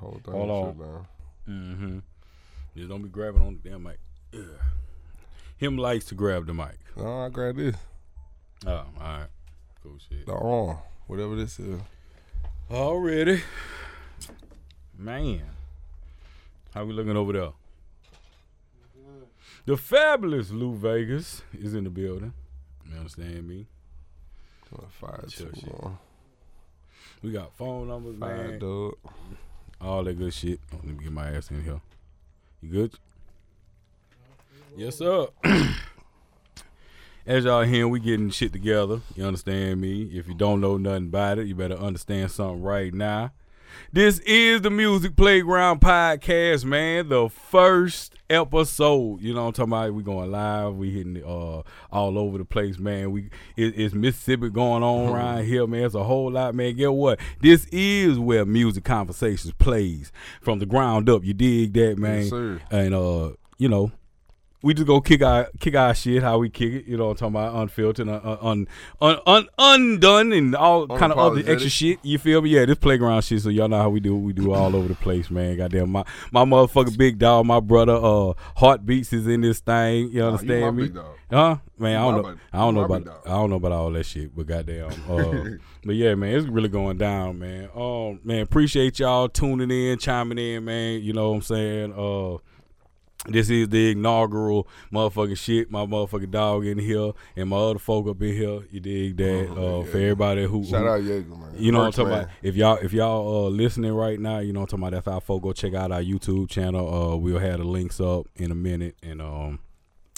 Whole thing Hold on. down. Mm-hmm. Just don't be grabbing on the damn mic. Ugh. Him likes to grab the mic. No, I grab this. Oh, all right. Cool shit. The arm. Whatever this is. Already. Man. How we looking over there? The fabulous Lou Vegas is in the building. You understand me? Five Chill two shit. one. We got phone numbers, Five man. dog. All that good shit. Oh, let me get my ass in here. You good? Yes, sir. As y'all hearing, we getting shit together. You understand me? If you don't know nothing about it, you better understand something right now. This is the Music Playground Podcast, man. The first episode. You know what I'm talking about? We going live. We hitting uh all over the place, man. We it, it's Mississippi going on around here, man. It's a whole lot, man. Get what? This is where music conversations plays from the ground up. You dig that, man? Yes, sir. and uh, you know, we just go kick our kick our shit how we kick it. You know what I'm talking about? Unfiltered, un, un, un, un, undone, and all kind of other extra shit. You feel me? Yeah, this playground shit. So y'all know how we do. We do all over the place, man. Goddamn, my my motherfucking big dog, my brother, uh, Heartbeatz is in this thing. You Nah, understand my me? big dog. Huh? Man, I don't know. I don't you know about. I don't know about all that shit, but goddamn. Uh, but yeah, man, it's really going down, man. Um, man, appreciate y'all tuning in, chiming in, man. You know what I'm saying? Uh, this is the inaugural motherfucking shit. My motherfucking dog in here and my other folk up in here. You dig that? Mhm, uh, yeah, for everybody who, Shout who out Jaeger, man. you know what I'm talking man. about. If y'all if y'all uh, listening right now, you know what I'm talking about. That's our folk. Go check out our YouTube channel. Uh, we'll have the links up in a minute, and um,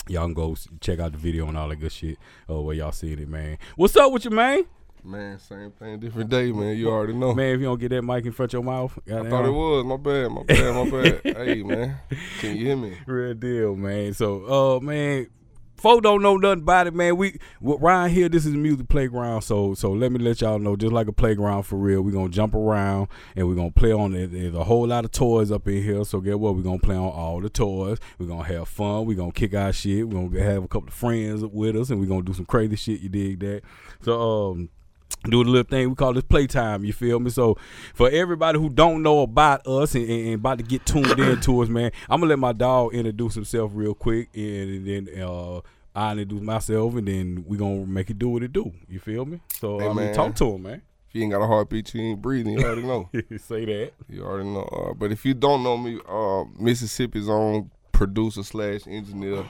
y'all can go check out the video and all that good shit. Uh, where y'all seeing it, man. What's up with you, man? Man, same thing, different day, man. You already know. Man, if you don't get that mic in front of your mouth, I thought it was. My bad, my bad, my bad. hey, man. Can you hear me? Real deal, man. So, uh, man, folk don't know nothing about it, man. We around here, this is a music playground. So, so let me let y'all know, just like a playground for real. We're gonna jump around and we're gonna play on it. There's a whole lot of toys up in here. So, get what? We're gonna play on all the toys. We're gonna have fun. We're gonna kick our shit. We're gonna have a couple of friends with us, and we're gonna do some crazy shit. You dig that? So, um do the little thing we call this playtime. You feel me? So for everybody who don't know about us and, and, and about to get tuned in to us, man, I'm gonna let my dog introduce himself real quick, and, then uh, I introduce myself, and then we gonna make it do what it do. You feel me? So Hey, I mean, man. talk to him, man. If you ain't got a heartbeat, you ain't breathing. You already know. Say that. You already know. Uh, but if you don't know me, uh, Mississippi's own producer slash engineer,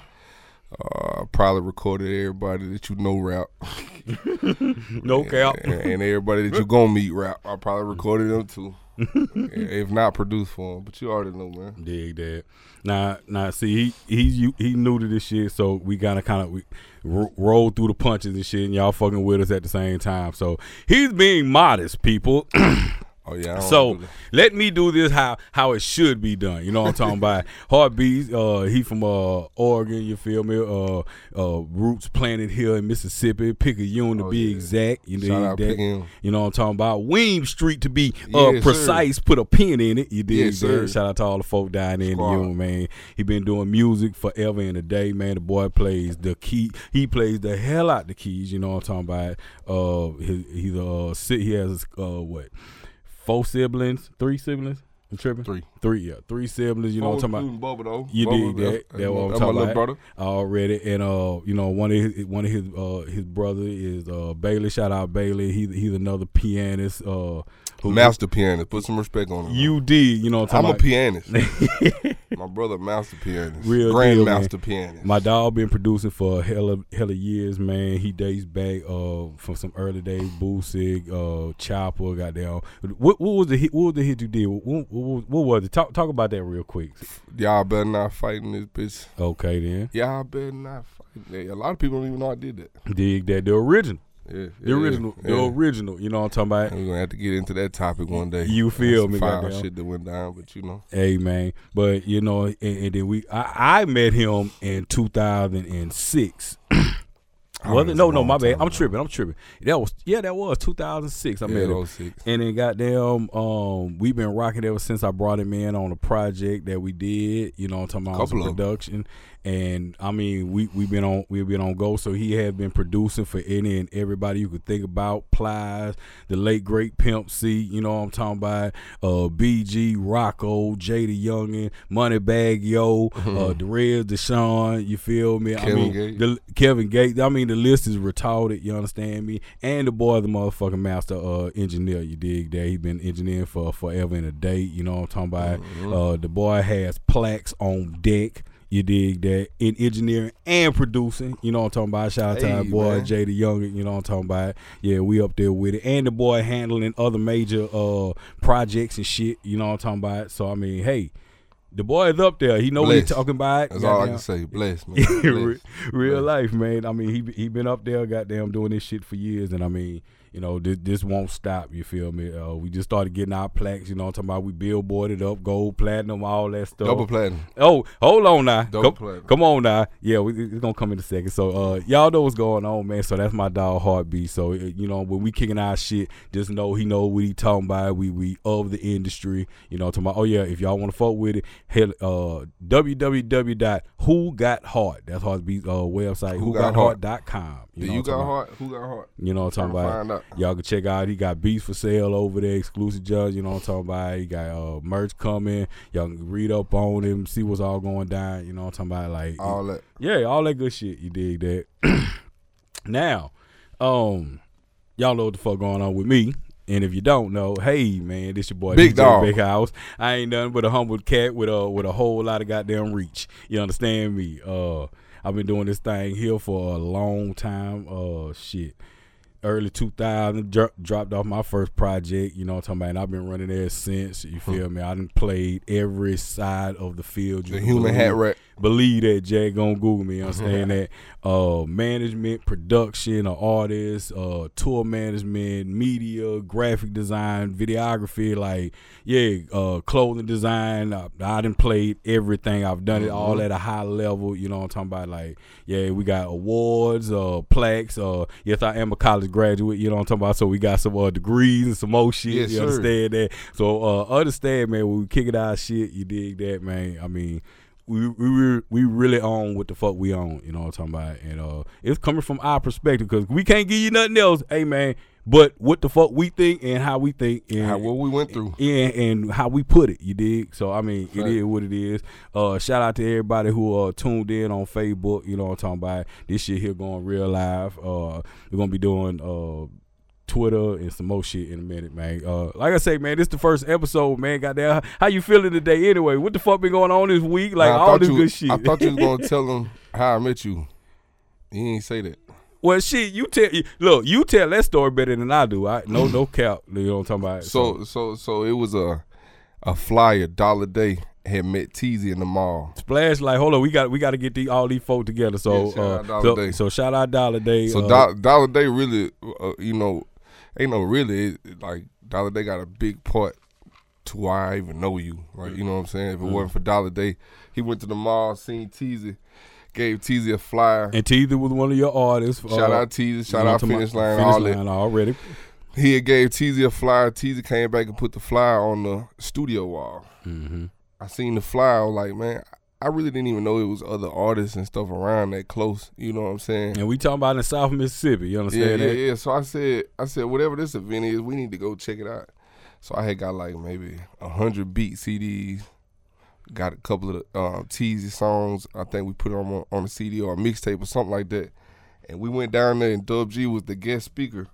uh, probably recorded everybody that you know rap, No cap. and, and everybody that you gonna meet rap. I probably recorded them too. if not produced for them, but you already know, man. Dig that. Now, now, see, he he's he new to this shit, so we gotta kind of we ro- roll through the punches and shit, and y'all fucking with us at the same time. So he's being modest, people. Oh yeah. So let me do this how how it should be done. You know what I'm talking about? Heartbeatz. Uh, he from uh Oregon. You feel me? Uh, uh, roots planted here in Mississippi. Pick a Picayune to Oh, be yeah. exact. You out that? You know what I'm talking about? Weem Street to be uh sir. precise. Put a pin in it. You did. Yes, that? Shout out to all the folk down there in the man. He been doing music forever and a day, man. The boy plays the key. He plays the hell out the keys. You know what I'm talking about? Uh, he, he's uh si- he has uh what four siblings, three siblings. I'm tripping. Three. Three, yeah, three siblings. You know what I'm talking about? Bubba, though. You Bubba, dig that? That's, That's what I'm talking my little about. brother. already. And uh, you know, one of his one of his uh his brother is uh Bailey. Shout out Bailey. He's he's another pianist. Uh, who Master pianist. Put some respect on him. UD. You know what I'm I'm a pianist. my brother, master pianist. Real. Grandmaster pianist. My dog been producing for a hell of hell of years, man. He dates back uh from some early days. Boosig, uh, Chopper, goddamn. What what was the hit? What was the hit you did? What, what, what, what was it? Talk talk about that real quick. Y'all better not fighting this bitch. Okay, then Y'all better not fight. Yeah, a lot of people don't even know I did that. dig that the original, Yeah, the original, the original. You know what I'm talking about? We're gonna have to get into that topic one day. You feel me, Foul goddamn. shit that went down, but you know. Hey man, but you know, and, and then we, I, I met him in 2006. Oh, Was it? No, no, my bad. I'm tripping. I'm tripping. That was yeah, that was 2006. I met him. 06. And then goddamn, um, we've been rocking ever since I brought him in on a project that we did, you know, I'm talking about Couple some of 'em. production. And I mean we we've been on we've been on go. So he has been producing for any and everybody you could think about. Plies, the late great Pimp C, you know what I'm talking about. Uh, BG, Rocco, Jada Youngin, Moneybagg Yo, uh, Derez De'Shon. You feel me? I Kevin mean Gates. the Kevin Gates. I mean the list is retarded. You understand me? And the boy, the motherfucking master uh, engineer. You dig that? He been engineering for forever and a day. You know what I'm talking about? Mm-hmm. Uh, the boy has plaques on deck. You dig that in engineering and producing. You know what I'm talking about? Shout out to our boy man. Jada Young. You know what I'm talking about? Yeah, we up there with it. And the boy handling other major uh projects and shit. You know what I'm talking about? So I mean, hey, the boy is up there. He know what he's talking about. That's all I can say. Bless, man. Bless. real Bless. life, man. I mean, he he been up there, goddamn, doing this shit for years, and I mean, you know, this, this won't stop. You feel me? Uh, we just started getting our plaques. You know, I'm talking about we billboarded up, gold, platinum, all that stuff. Double platinum. Oh, hold on now. Double Come, platinum. come on now. Yeah, we, it's gonna come in a second. So, uh, y'all know what's going on, man. So that's my dog heartbeat. So, you know, when we kicking our shit, just know he know what he talking about. We we of the industry. You know, talking about. Oh yeah, if y'all want to fuck with it, hell, uh, www.whogotheart. That's heartbeat uh website. Who Got Heart. Whogotheart.com. You, know you got heart? Who got heart? You know what I'm talking about? Y'all can check out. He got beats for sale over there, exclusive judge. You know what I'm talking about? He got uh, merch coming. Y'all can read up on him, see what's all going down. You know what I'm talking about? Like, All that. yeah, all that good shit. You dig that? now, um, y'all know what the fuck going on with me. And if you don't know, hey man, this your boy Big DJ dog. Big House. I ain't nothing but a humble cat with a with a whole lot of goddamn reach. You understand me? Uh, I've been doing this thing here for a long time. Uh, shit early 2000 dro- dropped off my first project you know what I'm talking about and I've been running there since you feel me I done played every side of the field you The human hat rat. believe that Jay gonna Google me. You saying that? Uh, management, production, of artists, uh, tour management, media, graphic design, videography, like yeah, uh, clothing design. I, I done played everything. I've done it all at a high level. You know what I'm talking about? Like yeah, we got awards, uh, plaques. Uh, yes, I am a college graduate. You know what I'm talking about? So we got some uh, degrees and some more shit. Yes, you sir. understand that? So uh, understand, man. When we kick it out, shit, you dig that, man? I mean we we we really own what the fuck we own. You know what I'm talking about? And uh, it's coming from our perspective because we can't give you nothing else, hey man. But what the fuck we think and how we think and How, what we went through. and, and how we put it, you dig? So I mean, it Right. is what it is. Uh, shout out to everybody who uh tuned in on Facebook. You know what I'm talking about? This shit here going real live. Uh, we're gonna be doing uh. Twitter and some more shit in a minute, man. Uh, like I say, man, this the first episode, man. Goddamn, how you feeling today? Anyway, what the fuck been going on this week? Like all this you, good shit. I thought you was gonna tell them how I met you. He ain't say that. Well, shit, you tell. Look, you tell that story better than I do. I no, no cap. You know what I'm talking about? So so so it was a a flyer dollar day had met Teasy in the mall. Splash like, hold on, we got we got to get the, all these folk together. So, Yeah, shout uh, so, Day. so shout out Dollar Day. So uh, Doll- Dollar Day really, uh, you know, ain't no really it, like Dollar Day got a big part to why I even know you. Like you know what I'm saying. If it Mm. wasn't for Dollar Day, he went to the mall, seen Teasy, gave Teasy a flyer. and Teasy was one of your artists. shout uh, out Teasy, shout out Finish Line, Finish all. Line already. He had gave Teasy a flyer. Teasy came back and put the flyer on the studio wall. Mm-hmm. I seen the flyer. I was like, man, I really didn't even know it was other artists and stuff around that close. You know what I'm saying? And we talking about in South Mississippi. You understand yeah, that? yeah. Yeah. So I said, I said, whatever this event is, we need to go check it out. So I had got like maybe a hundred beat CDs. Got a couple of uh, Teasy songs. I think we put on on a CD or a mixtape or something like that. And we went down there, and Dub G was the guest speaker.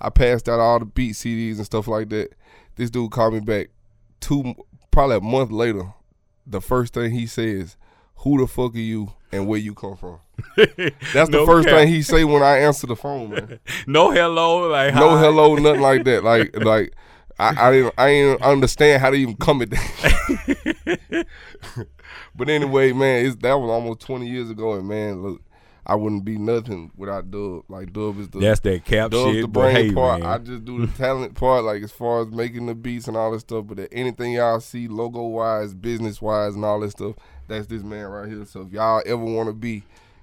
I passed out all the beat CDs and stuff like that. This dude called me back two, probably a month later. The first thing he says, "Who the fuck are you and where you come from?" That's the No first thing he say when I answer the phone, man. No hello, like No hi. hello, nothing like that. Like like I, I didn't I didn't understand how to even come at that. but anyway, man, it's, that was almost twenty years ago, and man, look, I wouldn't be nothing without Dub. Like Dub is the That's that cap Dub's shit. the brain hey, part. man. I just do the talent part, like as far as making the beats and all that stuff. But anything y'all see, logo wise, business wise, and all that stuff, that's this man right here. So if y'all ever want to be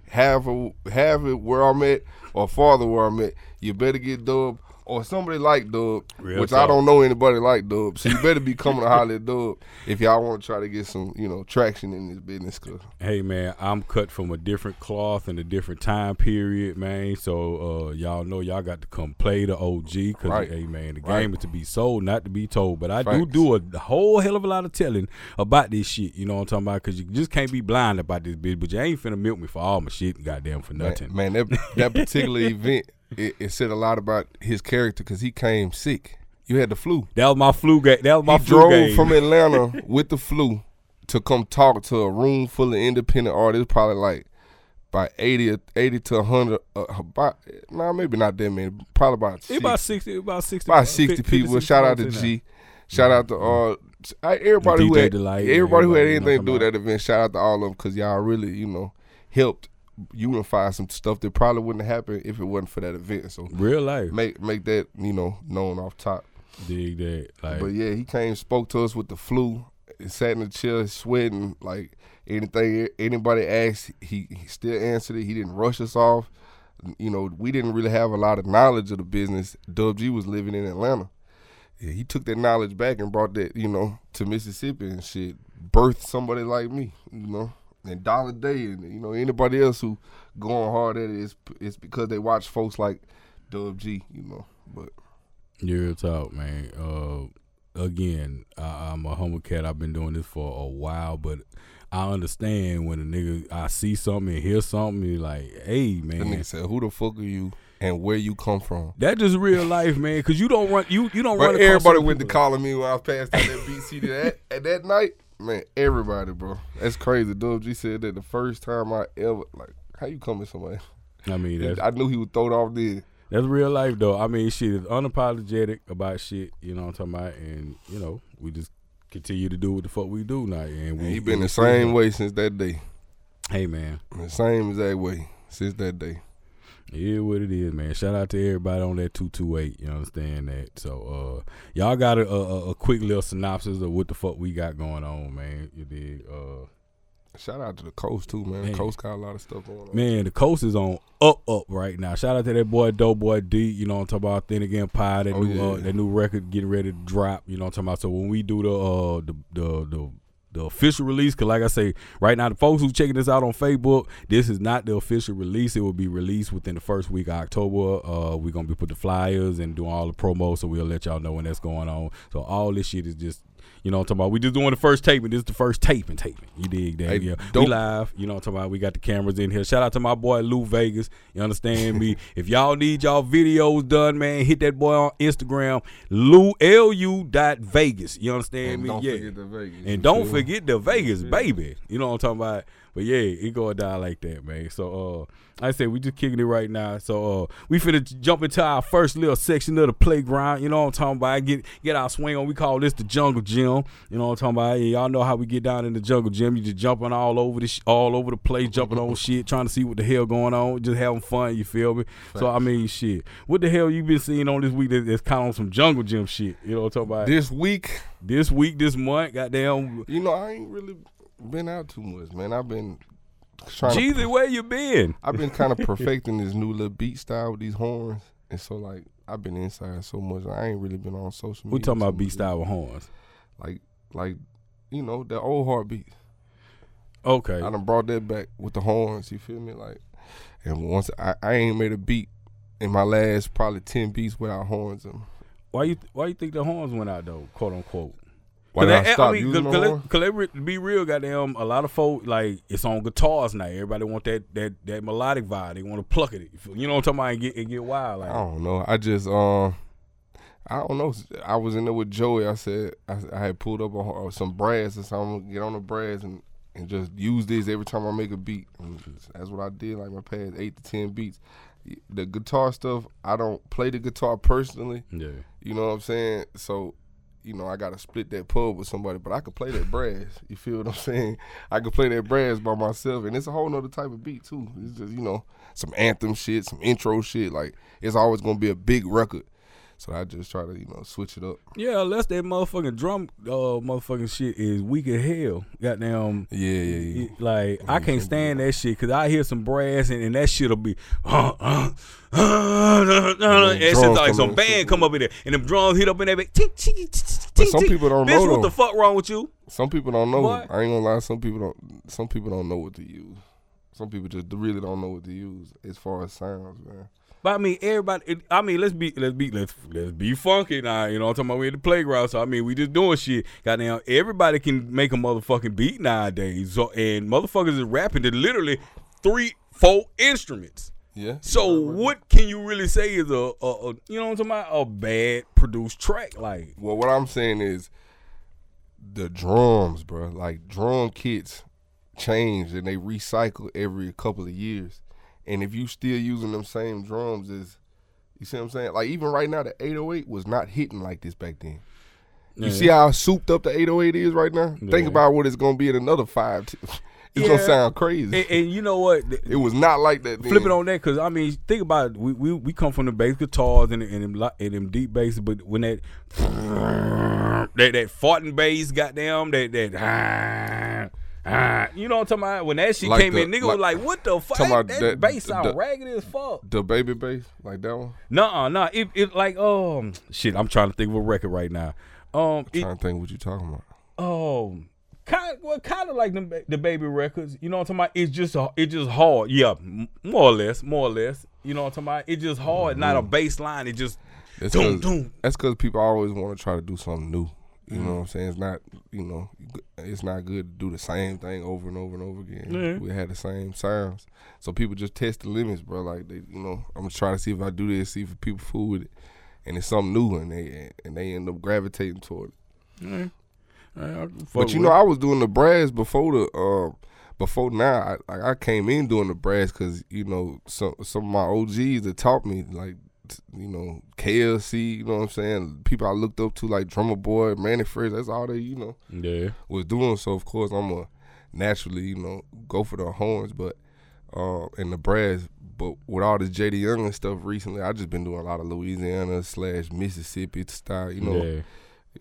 half of half it where I'm at or farther where I'm at, you better get Dub or somebody like Dub, Real which talk. I don't know anybody like Dub. So you better be coming to holler at Dub if y'all want to try to get some, you know, traction in this business. Cause Hey man, I'm cut from a different cloth and a different time period, man. So uh, y'all know y'all got to come play the OG because Right. hey man, the Right. game is to be sold, not to be told. But I do do a whole hell of a lot of telling about this shit. You know what I'm talking about? Because you just can't be blind about this bitch. But you ain't finna milk me for all my shit, goddamn for nothing. Man, man that that particular event, it, it said a lot about his character because he came sick. You had the flu. That was my flu game. That was my he flu drove game. from Atlanta with the flu to come talk to a room full of independent artists, probably like by 80, or- 80 to 100, uh, about, nah, maybe not that many, probably about It 60, about sixty. About sixty. about 60 50, people. 60 Shout out to G. Shout out to uh, I- everybody who had, Delight, everybody who had everybody, you know anything to do with that event. Shout out to all of them because y'all really, you know, helped unify some stuff that probably wouldn't have happened if it wasn't for that event. So. Real life. make make that you know known off top. Dig that. Like But yeah, he came, spoke to us with the flu, sat in the chair, sweating like anything anybody asked, he, he still answered it. He didn't rush us off. You know, we didn't really have a lot of knowledge of the business. Dub G was living in Atlanta. Yeah, he took that knowledge back and brought that, you know, to Mississippi and shit. Birthed somebody like me, you know, and Dollar Day and you know anybody else who going hard at it is it's because they watch folks like Dub G, you know. But Real talk, man. Uh, again, I, I'm a humble cat. I've been doing this for a while, but I understand when a nigga I see something and hear something, like, hey that man, nigga said, "Who the fuck are you and where you come from?" that just real life, man. Cause you don't run, you you don't run. Everybody went to calling me when I passed out that BC that at that night. Man, everybody, bro. That's crazy. Dub G said that the first time I ever like, how you coming somebody? I mean, I knew he would throw it off then. that's real life though. I mean, shit is unapologetic about shit. You know what I'm talking about, and you know we just continue to do what the fuck we do now. And we And he been the same way since that day. Hey man, The same exact way since that day. Is what it is, man. Shout out to everybody on that two two eight. You understand that? So, uh, y'all got a, a, a quick little synopsis of what the fuck we got going on, man. You did, uh, Shout out to the coast too, man. Man. The coast got a lot of stuff going on. man. The coast is on up up right now. Shout out to that boy Dope Boy D. You know I'm talking about? Then again, Pie. That Oh, new uh, that new record getting ready to drop. You know what I'm talking about? So when we do the uh the the the the official release, cause like I say, right now the folks who checking this out on Facebook, this is not the official release. It will be released within the first week of October. Uh, we're gonna be putting the flyers and doing all the promo, so we'll let y'all know when that's going on. So all this shit is just. You know what I'm talking about? We just doing the first taping. This is the first taping taping. You dig that? Hey, yeah. We dope. live. You know what I'm talking about? We got the cameras in here. Shout out to my boy Lou Vegas. You understand me? If y'all need y'all videos done, man, hit that boy on Instagram, Lou L U dot Vegas. You understand And me? don't yeah. forget the Vegas. And don't forget the Vegas, baby. You know what I'm talking about? But yeah, it go down like that, man. So uh like I said we just kicking it right now. So uh we finna jump into our first little section of the playground. You know what I'm talking about? Get get our swing on. We call this the jungle gym. You know what I'm talking about? And y'all know how we get down in the jungle gym. You just jumping all over the sh- all over the place, jumping on shit, trying to see what the hell going on, just having fun. You feel me? So I mean, shit. What the hell you been seeing on this week that- that's kind of on some jungle gym shit? You know what I'm talking about? This week, this week, this month, goddamn. you know, I ain't really been out too much, man. I've been trying to Jeezy, where you been? I've been kind of perfecting this new little beat style with these horns, and so like I've been inside so much. I ain't really been on social media. We talking so about beat style with horns. like like you know the old heartbeat. Okay. I done brought that back with the horns. You feel me? Like, and once I, I ain't made a beat in my last probably ten beats without horns. And Why you Why you think the horns went out though? Quote unquote. Why did I stop mean, using cause, cause cause be real, goddamn. A lot of folk like it's on guitars now. Everybody want that that that melodic vibe. They want to pluck it. You know what I'm talking about? And get, and get wild. Like I don't know. I just um. I don't know. I was in there with Joey. I said I, I had pulled up a, hor- some brass or something. Get on the brass and, and just use this every time I make a beat. And that's what I did. Like my past eight to ten beats. The guitar stuff, I don't play the guitar personally. yeah. You know what I'm saying? So, you know, I gotta split that pub with somebody, but I could play that brass. You feel what I'm saying? I could play that brass by myself, and it's a whole nother type of beat too. It's just you know some anthem shit, some intro shit. Like it's always gonna be a big record. So I just try to you know switch it up. Yeah, unless that motherfucking drum, uh, motherfucking shit is weak as hell. Goddamn. Yeah, yeah, yeah. Like I can't stand that shit because I hear some brass and, and that shit'll be uh, uh, uh, uh, uh, uh, and it's like some band come up in there and them drums hit up in tick, But some people don't know what the fuck wrong with you? Some people don't know. I ain't gonna lie. Some people don't. Some people don't know what to use. Some people just really don't know what to use as far as sounds, man. But I mean, everybody. It, I mean, let's be, let's be, let's let's be funky now. You know, I'm talking about we at the playground. So I mean, we just doing shit. Goddamn, everybody can make a motherfucking beat nowadays. So and motherfuckers is rapping to literally three, four instruments. Yeah. So what can you really say is a, a, a you know what I'm talking about a bad produced track? Like Well, what I'm saying is the drums, bro. Like drum kits change and they recycle every couple of years. And if you still using them same drums as you see what I'm saying? Like even right now the 808 was not hitting like this back then. You Yeah. see how souped up the 808 is right now? Yeah. Think about what it's gonna be in another five. T- it's Yeah. gonna sound crazy. and, and you know what? it was not like that. Then. Flip it on that because I mean, think about it. We, we we come from the bass guitars and and them, and them deep basses, but when that that that farting bass, goddamn, that that ah, ah, you know what I'm talking about? When that shit Like came the- in, nigga like- was like, "What the fuck? That, that- bass sound the- ragged as fuck." The baby bass, like that one. Nuh-uh, nah. It it like um shit. I'm trying to think of a record right now. Um, it, trying to think what you talking about. um kind well kind of like the, the baby records you know what i'm talking about it's just it's just hard yeah more or less more or less you know what i'm talking about it's just hard not a bass line it just That's Doom, 'cause- doom. That's because people always want to try to do something new. You Mm-hmm. know what I'm saying? It's not, you know, it's not good to do the same thing over and over and over again. Mhm. We had the same sounds, so people just test the limits, bro. Like they, you know, I'm gonna try to see if I do this, see if people fool with it, and it's something new, and they and they end up gravitating toward it. But you know, I was doing the brass before the um before now. I, like I came in doing the brass because you know some some of my OGs that taught me like you know KLC. You know what I'm saying? People I looked up to like Drummer Boy, Mannie Fresh. That's all they you know yeah was doing. So of course I'm a naturally you know go for the horns, but uh and the brass. But with all this JD Young and stuff recently, I just been doing a lot of Louisiana slash Mississippi style. You know, yeah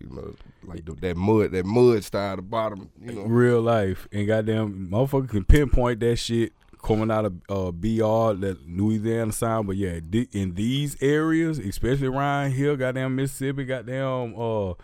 you know, like the, that mud, that mud style at the bottom. You know, real life and goddamn motherfucker can pinpoint that shit coming out of uh, BR that Louisiana sound but yeah in these areas especially around here goddamn Mississippi goddamn uh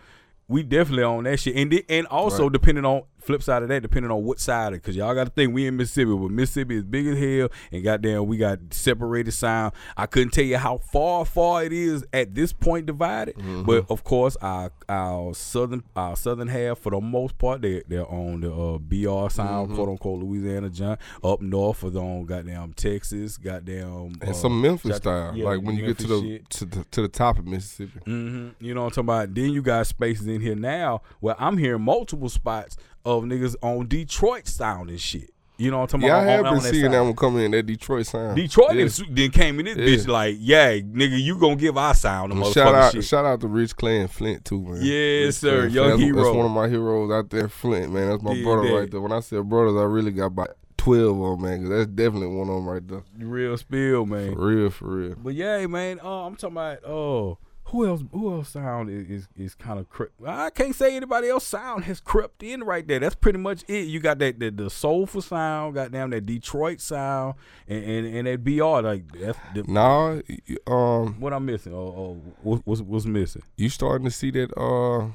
we definitely on that shit and di- and also Right. depending on flip side of that depending on what side of because y'all got to think we in Mississippi but Mississippi is big as hell and goddamn we got separated sound I couldn't tell you how far far it is at this point divided Mm-hmm. but of course our our southern our southern half for the most part they they're on the uh, BR sound Mm-hmm. quote unquote Louisiana John up north is on goddamn Texas goddamn and uh, some Memphis style. yeah, like when you get to the, to the to the top of Mississippi. hmm You know what I'm talking about? Then you got spaces in here now where I'm hearing multiple spots of niggas on Detroit sound and shit. You know what I'm talking Yeah, I about? have On- been on that seeing that one come in that Detroit sound. Detroit Yeah. then, came in this Yeah. bitch like, yeah, nigga, you gonna give our sound a motherfucking shout out, shit. shout out to Rich Clay and Flint too, man. Yes, Rich sir. Clay Young. That's- hero. That's one of my heroes out there, Flint, man. That's my Did brother that. right there. When I said brothers, I really got about twelve of them, man. 'cause that's definitely one of them right there. Real spill, man. For real, for real. But yeah, man, uh, I'm talking about uh who else who else sound is is, is kind of cre- I can't say anybody else sound has crept in right there. That's pretty much it. You got that the, the soulful sound, goddamn that Detroit sound, and and, and that BR like that's the, Nah, um, what I'm missing. Oh, oh what, what's what's missing? you starting to see that uh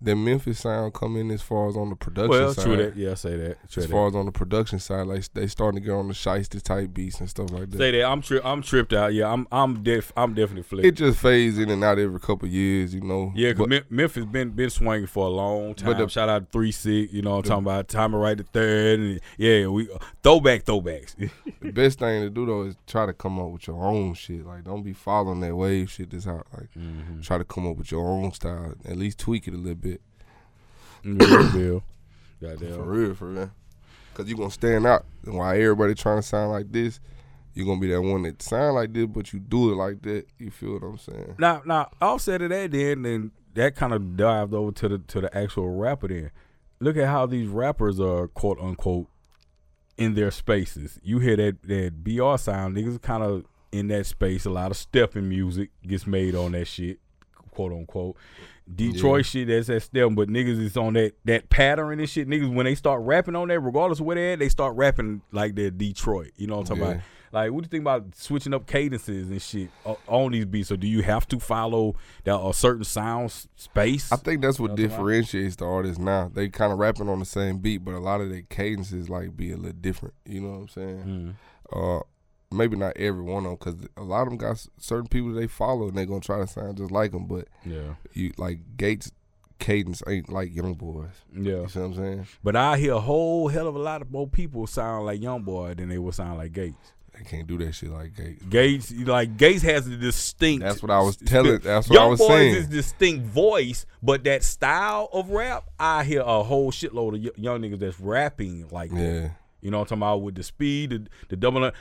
that Memphis sound come in as far as on the production Well, side. true that. Yeah, I say that. True As that. far as on the production side, like they starting to get on the shiesty type beats and stuff like that. Say that. I'm tri- I'm tripped out. Yeah, I'm I'm def I'm definitely flipped. it just fades in and out every couple of years, you know. Yeah, because But- Memphis been been swinging for a long time. But the- Shout out to Three Six, you know I'm talking about. Time to right the third, and yeah, we throwback throwbacks. the best thing to do though is try to come up with your own shit. Like don't be following that wave shit that's out. Like Mm-hmm. try to come up with your own style. At least tweak it a little bit. Real deal. For real, for real. Cause you gonna stand out. And while everybody trying to sound like this, you gonna be that one that sound like this, but you do it like that. You feel what I'm saying? Now, now, offset of that, then, then that kind of dived over to the to the actual rapper. Then, look at how these rappers are quote unquote in their spaces. You hear that that BR sound, niggas kind of in that space. A lot of stepping music gets made on that shit. quote unquote. Detroit shit, that's that's them, but niggas is on that that pattern and shit. Niggas when they start rapping on that, regardless of where they at, they start rapping like they're Detroit. You know what I'm talking Yeah. about? Like, what do you think about switching up cadences and shit on these beats? So, do you have to follow that a certain sound space? I think that's what You know what I'm talking about? differentiates the artists now. They kind of rapping on the same beat, but a lot of their cadences like be a little different. You know what I'm saying? Mm. Uh, maybe not every one of them, because a lot of them got certain people they follow, and they're gonna try to sound just like them. But Yeah, you like Gates cadence ain't like Young Boys. yeah. You see what I'm saying? But I hear a whole hell of a lot of more people sound like Young Boy than they would sound like Gates. They can't do that shit like Gates. Gates, like Gates, has a distinct. That's what I was telling. That's what Young I was Boys saying. is distinct voice, but that style of rap, I hear a whole shitload of young niggas that's rapping like that. yeah, You know what I'm talking about with the speed, the, the double uh,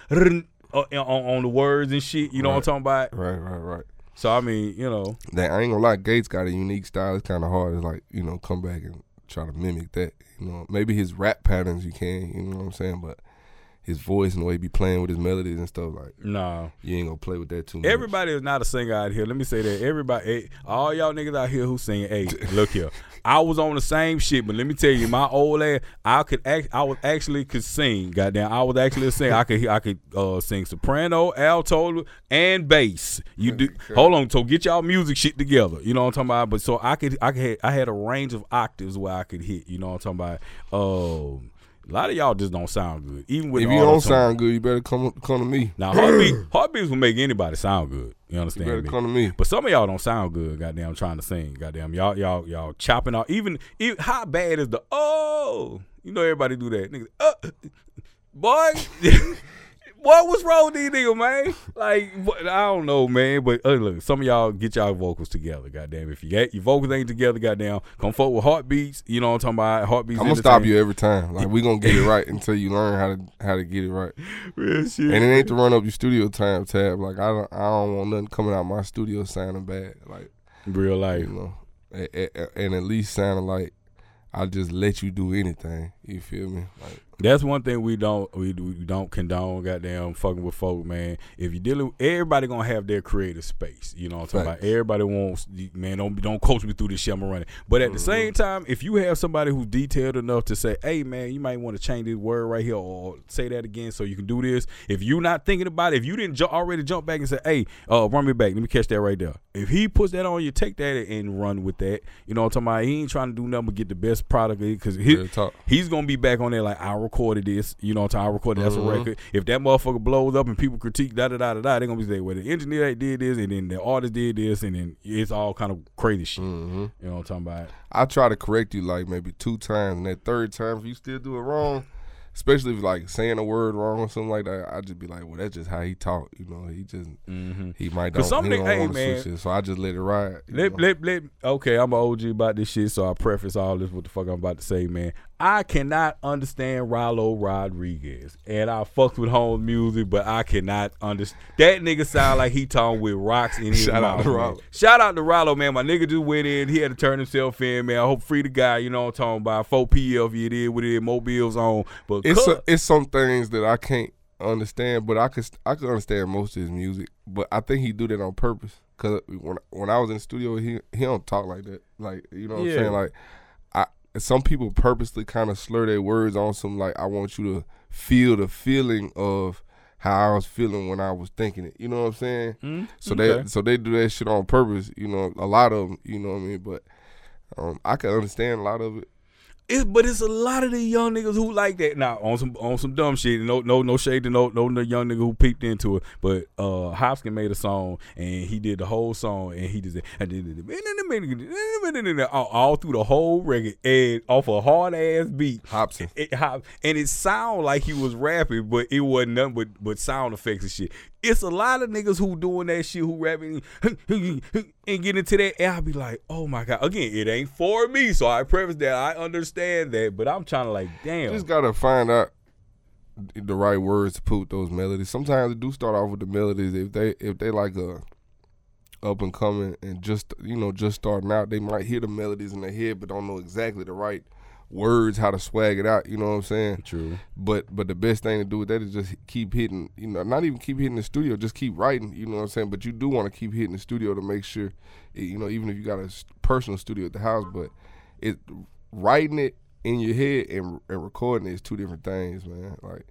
Uh, on, on the words and shit. You know what I'm talking about? right, right, right. So I mean, you know, That I ain't gonna lie. Gates got a unique style. It's kind of hard to like you know come back and try to mimic that. You know, maybe his rap patterns you can. You know what I'm saying? But his voice and the way he be playing with his melodies and stuff like nah. you ain't gonna play with that too much. Everybody is not a singer out here. Let me say that. Everybody, eh, all y'all niggas out here who sing, hey, look here. I was on the same shit, but let me tell you, my old ass, I could act, I was actually could sing. Goddamn, I was actually a singer. I could, I could uh, sing soprano, alto, and bass. You do. Hold on, so get y'all music shit together. You know what I'm talking about? But so I could, I could, I had a range of octaves where I could hit. You know what I'm talking about? Um, a lot of y'all just don't sound good, even with If you don't sound good, you better come come to me. Now heartbeat, Heartbeatz will make anybody sound good. You understand? You better me? come to me. But some of y'all don't sound good. Goddamn, trying to sing. Goddamn, y'all, y'all, y'all chopping out. Even, even how bad is the oh? You know everybody do that. Niggas, uh, boy, what was wrong with these niggas, man? Like, what, I don't know, man. But uh, look, some of y'all get y'all vocals together. Goddamn, if you get your vocals ain't together, goddamn, come forward with Heartbeatz. You know what I'm talking about? Heartbeatz. I'm gonna stop you every time. Like we gonna get it right until you learn how to how to get it right. Real shit. And it ain't to run up your studio time tab. Like I don't I don't want nothing coming out my studio sounding bad. Like Real life. you know, and at least sounding like I just let you do anything. You feel me? Like That's one thing we don't we, we don't condone. Goddamn, fucking with folk, man. If you dealing, everybody gonna have their creative space. You know what I'm talking about? Everybody wants, man. Don't don't coach me through this shit. I'm gonna run it. But at the same time, if you have somebody who's detailed enough to say, "Hey, man, you might want to change this word right here or say that again so you can do this." If you're not thinking about it, if you didn't ju- already jump back and say, "Hey, uh, run me back. Let me catch that right there." If he puts that on you, take that and run with that. You know what I'm talking about? He ain't trying to do nothing but get the best product because he he's gonna be back on there like I recorded this, you know, I recorded that's Mhm. a record. If that motherfucker blows up and people critique da da da da da, they're gonna be saying, well, the engineer did this, and then the artist did this, and then it's all kind of crazy shit. hmm You know what I'm talking about? I try to correct you like maybe two times, and that third time if you still do it wrong, especially if like saying a word wrong or something like that, I just be like, well, that's just how he talk. You know, he just Mm-hmm. he might don't, some he don't hey, man. it, so I just let it ride. Let, know? let, let, okay, I'm an OG about this shit, so I preface all this what the fuck I'm about to say, man. I cannot understand Rylo Rodriguez, and I fucked with home music, but I cannot understand. That nigga sound like he talking with rocks in his Shout out mouth. to man. Rylo. Shout out to Rylo, man. My nigga just went in. He had to turn himself in, man. I hope free the guy, you know what I'm talking about. 4 PF, did with it. Mobile's on. But it's a, it's some things that I can't understand, but I could I could understand most of his music. But I think he do that on purpose. Cause when when I was in the studio, he he don't talk like that. Like you know what Yeah. I'm saying? Like I some people purposely kind of slur their words on some like I want you to feel the feeling of how I was feeling when I was thinking it. You know what I'm saying? Mm, So okay. they so they do that shit on purpose. You know, a lot of them. You know what I mean? But um, I can understand a lot of it. It's, but it's a lot of the young niggas who like that. Now on some on some dumb shit. No no no shade to no no, no young nigga who peeped into it. But uh Hopkins made a song and he did the whole song and he just said and then all, all through the whole record and off a hard ass beat. It, hop- and it sound like he was rapping, but it wasn't nothing but, but sound effects and shit. It's a lot of niggas who doing that shit, who rapping and get into that. And I'll be like, oh my god. Again, it ain't for me, so I preface that. I understand that, but I'm trying to like, damn. just gotta find out the right words to put those melodies. Sometimes it do start off with the melodies. If they if they like a up and coming and just you know just starting out, they might hear the melodies in their head, but don't know exactly the right words, how to swag it out. You know what I'm saying? True. But but the best thing to do with that is just keep hitting. You know, not even keep hitting the studio, just keep writing. You know what I'm saying? But you do want to keep hitting the studio to make sure, it, you know, even if you got a personal studio at the house, but it writing it in your head and, and recording it is two different things, man. Like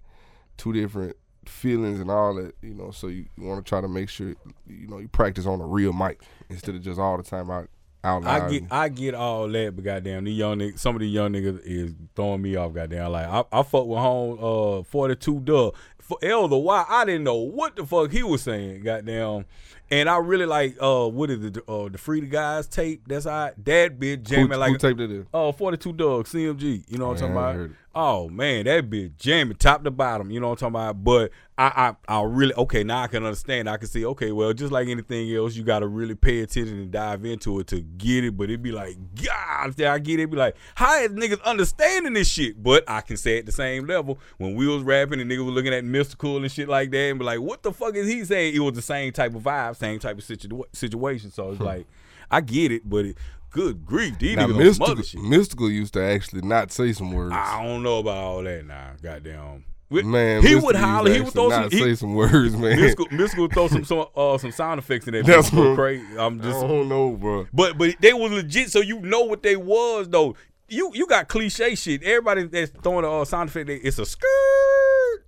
two different feelings and all that. You know, so you, you want to try to make sure you know you practice on a real mic instead of just all the time out out loud. I get I get all that, but goddamn, these young niggas, some of these young niggas is throwing me off. Goddamn, like I, I fuck with home uh forty two Dugg for Elder. Why I didn't know what the fuck he was saying. Goddamn, and I really like uh what is it uh the Free the Guys tape. That's I that bitch who, jamming who like taped it in? uh forty two Dugg CMG. You know what I'm Man, talking about? It. Oh man, that bitch jamming top to bottom. You know what I'm talking about? But I, I, I really okay now. I can understand. I can see. Okay, well, just like anything else, you got to really pay attention and dive into it to get it. But it'd be like, God, I get it. Be like, how is niggas understanding this shit? But I can say at the same level when we was rapping and niggas was looking at Mystikal and shit like that and be like, what the fuck is he saying? It was the same type of vibe, same type of situ- situation. So it's hmm. like, I get it, but it, good grief, these Now niggas Mystikal, shit. Mystikal used to actually not say some words. I don't know about all that now. Goddamn. We- Man, he Mystikal would holler. He would throw some. He, say some words, man. Mystikal, Mystikal would throw some some uh, some sound effects in there. That's what- crazy. I'm just. I don't know, bro. But but they was legit, so you know what they was though. You you got cliche shit. Everybody that's throwing a uh, sound effect, they, it's a skirt,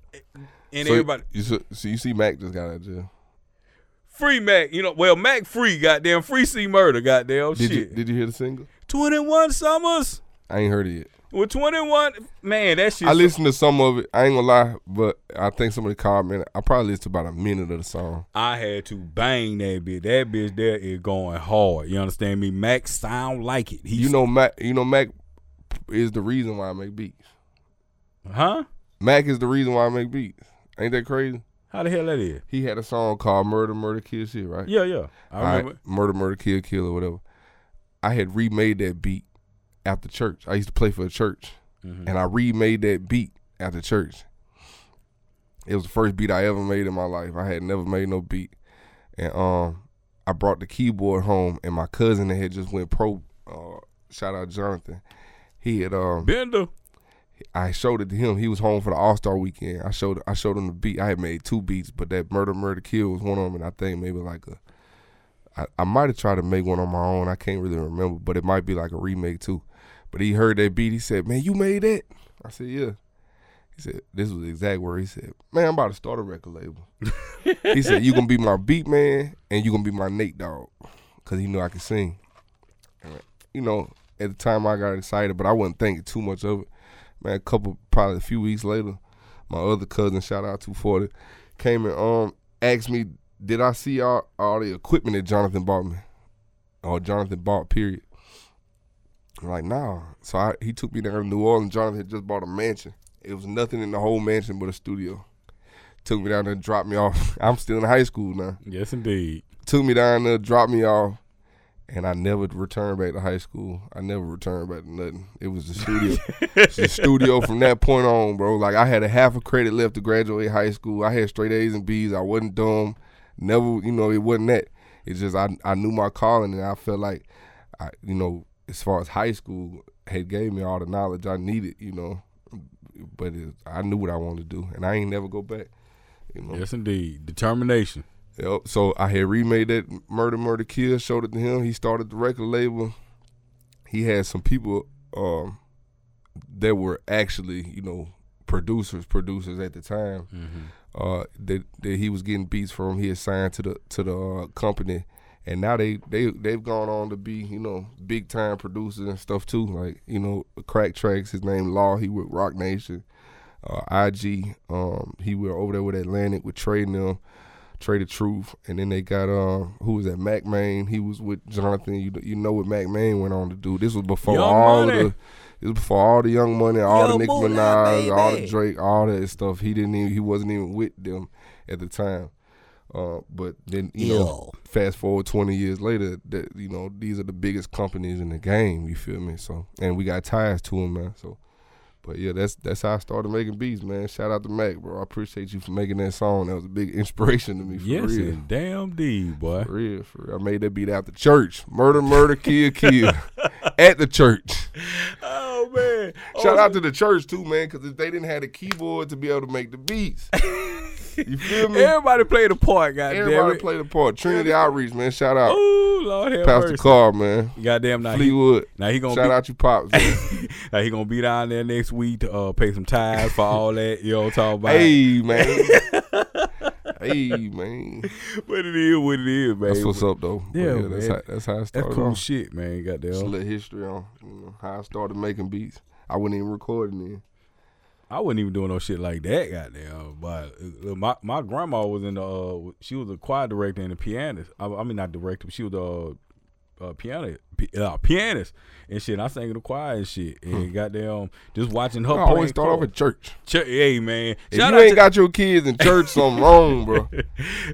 and so, everybody You, so, so you see, Mac just got out of jail. Free Mac. You know, well Mac free. Goddamn free C murder. Goddamn Did you shit. Did you hear the single? Twenty one summers I ain't heard it yet. with twenty one. Man, that shit. I listened to some of it. I ain't gonna lie, but I think somebody called me. I probably listened to about a minute of the song. I had to bang that bitch. That bitch there is going hard. You understand me? Mac sound like it. He You know, Mac. You know, Mac is the reason why I make beats. huh? Mac is the reason why I make beats. Ain't that crazy? How the hell that is? He had a song called "Murder, Murder, Kill Shit," right? Yeah, yeah. I All right, remember. murder, murder, kill, kill, or whatever. I had remade that beat after church. I used to play for a church, Mhm. and I remade that beat after church. It was the first beat I ever made in my life. I had never made no beat, and um, I brought the keyboard home, and my cousin that had just went pro. Uh, shout out Jonathan. He had um, Bender. I showed it to him. He was home for the All Star weekend. I showed I showed him the beat. I had made two beats, but that Murder Murder Kill was one of them, and I think maybe like a. I, I might have tried to make one on my own. I can't really remember, but it might be like a remake too. But he heard that beat. He said, "Man, you made that?" I said, "Yeah." He said, "This was the exact word." He said, "Man, I'm about to start a record label." he said, "You gonna be my beat man, and you gonna be my Nate Dogg, cause he knew I could sing." And, you know, at the time I got excited, but I wasn't thinking too much of it. Man, a couple, probably a few weeks later, my other cousin, shout out 240, came and um asked me, did I see all, all the equipment that Jonathan bought me? Or Jonathan bought, period. I'm like, nah. So I, he took me down to New Orleans. Jonathan had just bought a mansion. It was nothing in the whole mansion but a studio. Took me down there and dropped me off. I'm still in high school now. Yes, indeed. Took me down there, dropped me off, and I never returned back to high school. I never returned back to nothing. It was the studio. the studio from that point on, bro. Like I had a half a credit left to graduate high school. I had straight A's and B's. I wasn't dumb. Never, you know, it wasn't that. It's just I I knew my calling and I felt like I you know, as far as high school had gave me all the knowledge I needed, you know. But it, I knew what I wanted to do and I ain't never go back. You know. Yes, indeed. Determination. Yep. So I had remade that Murder Murder Kill, showed it to him. He started the record label. He had some people um, that were actually, you know, producers, producers at the time. Uh, that, that he was getting beats from. He had signed to the to the uh, company, and now they they they've gone on to be you know big time producers and stuff too. Like you know, Crack Tracks. His name Law. He with Roc Nation. Uh, IG. Um, he were over there with Atlantic with Trey and them. Trey the Truth, and then they got uh, who was that? Mack Maine. He was with Jonathan. You you know what Mack Maine went on to do. This was before Young all Money. the. This was before all the Young Money, all Yo, the Nicki Moolah, Minaj, all the. Drake, all that stuff. He didn't even. He wasn't even with them at the time. Uh, but then you know, fast forward twenty years later, that you know these are the biggest companies in the game. You feel me? So and we got ties to them, man. So. But yeah, that's that's how I started making beats, man. Shout out to Mac, bro. I appreciate you for making that song. That was a big inspiration to me, for Yes, real. and damn D, boy. For real, for real. I made that beat out the church. Murder, murder, kill, kill. At the church. Oh man. Oh, man. Shout out to the church too, man, because if they didn't have the keyboard to be able to make the beats, you feel me? Everybody played a part, goddamn Everybody it. played a part. Trinity Outreach, man. Shout out. Ooh, Lord have Pastor mercy. Carr, man. Goddamn, now he, Fleetwood. now he gonna Shout be, out you pops. now he gonna be down there next week to uh, pay some tithes for all that. You know what I'm talking about? hey, man. hey, man. what it is, what it is, man. That's what's up, though. But Yeah, that's how, that's how it started. That's cool off. shit, man. Just a little history on you know, how I started making beats. I wasn't even recording then. I wasn't even doing no shit like that, goddamn. But uh, my my grandma was in the uh, she was a choir director and a pianist. I, I mean not director, but she was a uh, piano pi- uh, pianist and shit. I sang in the choir and shit. And goddamn, just watching her I always start off at church. Ch- hey man, If shout you ain't to- got your kids in church, something wrong, bro.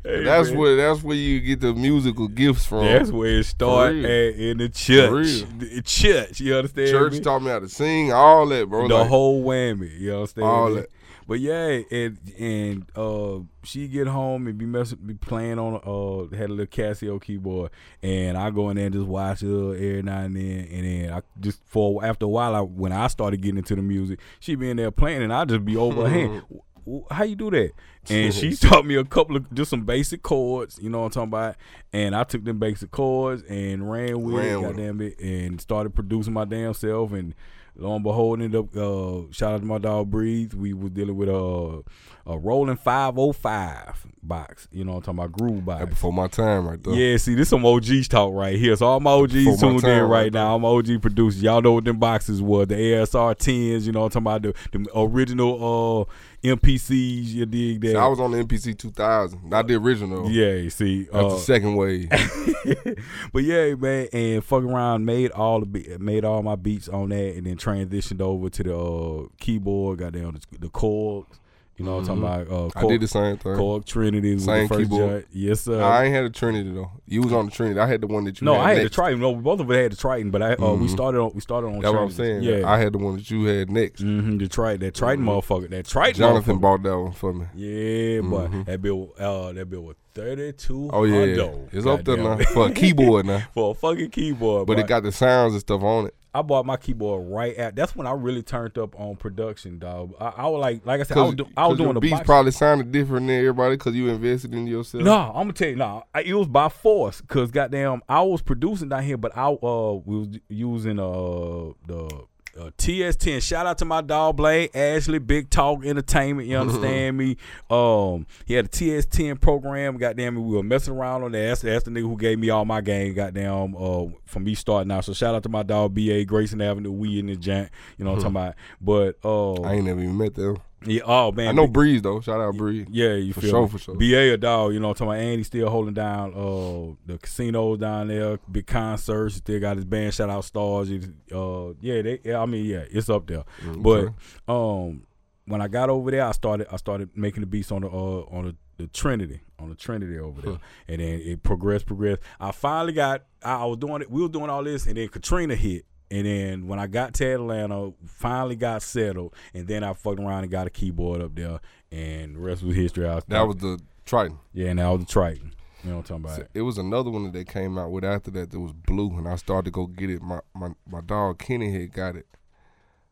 Hey, that's man. where that's where you get the musical gifts from. That's where it real. at in the church. real. The church, you understand? Church me? taught me how to sing, all that, bro. the Like, whole whammy. You understand? All me? that. But yeah, and and uh, she get home and be messing, be playing on uh had a little Casio keyboard, and I go in there and just watch her every now and then, and then I just for after a while, I when I started getting into the music, she be in there playing, and I just be over her hand. "W- w- How you do that? And she taught me a couple of just some basic chords, you know what I'm talking about. And I took them basic chords and ran with Ran it, goddamn it, and started producing my damn self. And lo and behold, ended up uh, shout out to my dog Breeze. We was dealing with a a Roland 505 box, you know what I'm talking about groove box. that before my time, right there. Yeah, see, this some OGs talk right here. So all my OGs Before my in right right now. My OG producers, y'all know what them boxes were. The ASR tens, you know what I'm talking about the, the original uh MPCs. You dig that? See, I was on the MPC 2000, not the original. yeah, you see, That's uh, the second wave. but yeah, man, and fuck around, made all the be- made all my beats on that, and then transitioned over to the uh, keyboard. Got down the, the chords. You know what I'm talking about? Uh, Mm-hmm. I did the same thing. Korg Trinity was Same the first keyboard. joint. Yes, sir. I ain't had a Trinity though. You was on the Trinity. I had the one that you no, had I had next. the Triton. No, both of us had the Triton, but I uh, we Mhm. started on we started on. That's what I'm saying. Yeah, I had the one that you had next. mm-hmm, the Triton. That Triton Mhm. motherfucker. That Triton. Jonathan bought that one for me. Yeah, but Mhm. that bill, uh, that bill was thirty two. Oh yeah, it's up there now for a keyboard now. for a fucking keyboard. But boy. it got the sounds and stuff on it. I bought my keyboard right at. That's when I really turned up on production, dog. I, I was like, like I said, I was, do, I was doing the beats probably sounded different than everybody because you invested in yourself. No, I'm gonna tell you, no, I, it was by force. Cause goddamn, I was producing down here, but I uh we was using uh the. Uh, TS10. Shout out to my dog Blade Ashley, Big Talk Entertainment. You understand me? Um, he had a TS10 program. Goddamn, it, we were messing around on that. That's, that's the nigga who gave me all my game. Goddamn, uh, from me starting out. So shout out to my dog BA Grayson Avenue. We in the jank. You know what I'm talking about? But uh, I ain't never even met them. Yeah. Oh man, I know Breeze though. Shout out Breeze. yeah, you For feel sure, me? for sure. BA a dog, you know what I'm talking about? And he's still holding down uh the casinos down there, big concerts, still got his band shout out stars. Uh yeah, they yeah, I mean, yeah, it's up there. Mm, But um when I got over there I started I started making the beats on the uh on the, the Trinity. On the Trinity over there. And then it progressed, progressed. I finally got I was doing it, we were doing all this, and then Katrina hit. And then when I got to Atlanta, finally got settled, and then I fucked around and got a keyboard up there, and the rest was history. I was that was the Triton. yeah, and that was the Triton. You know what I'm talking about? It was another one that they came out with after that that was blue, and I started to go get it. My my, my dog Kenny had got it.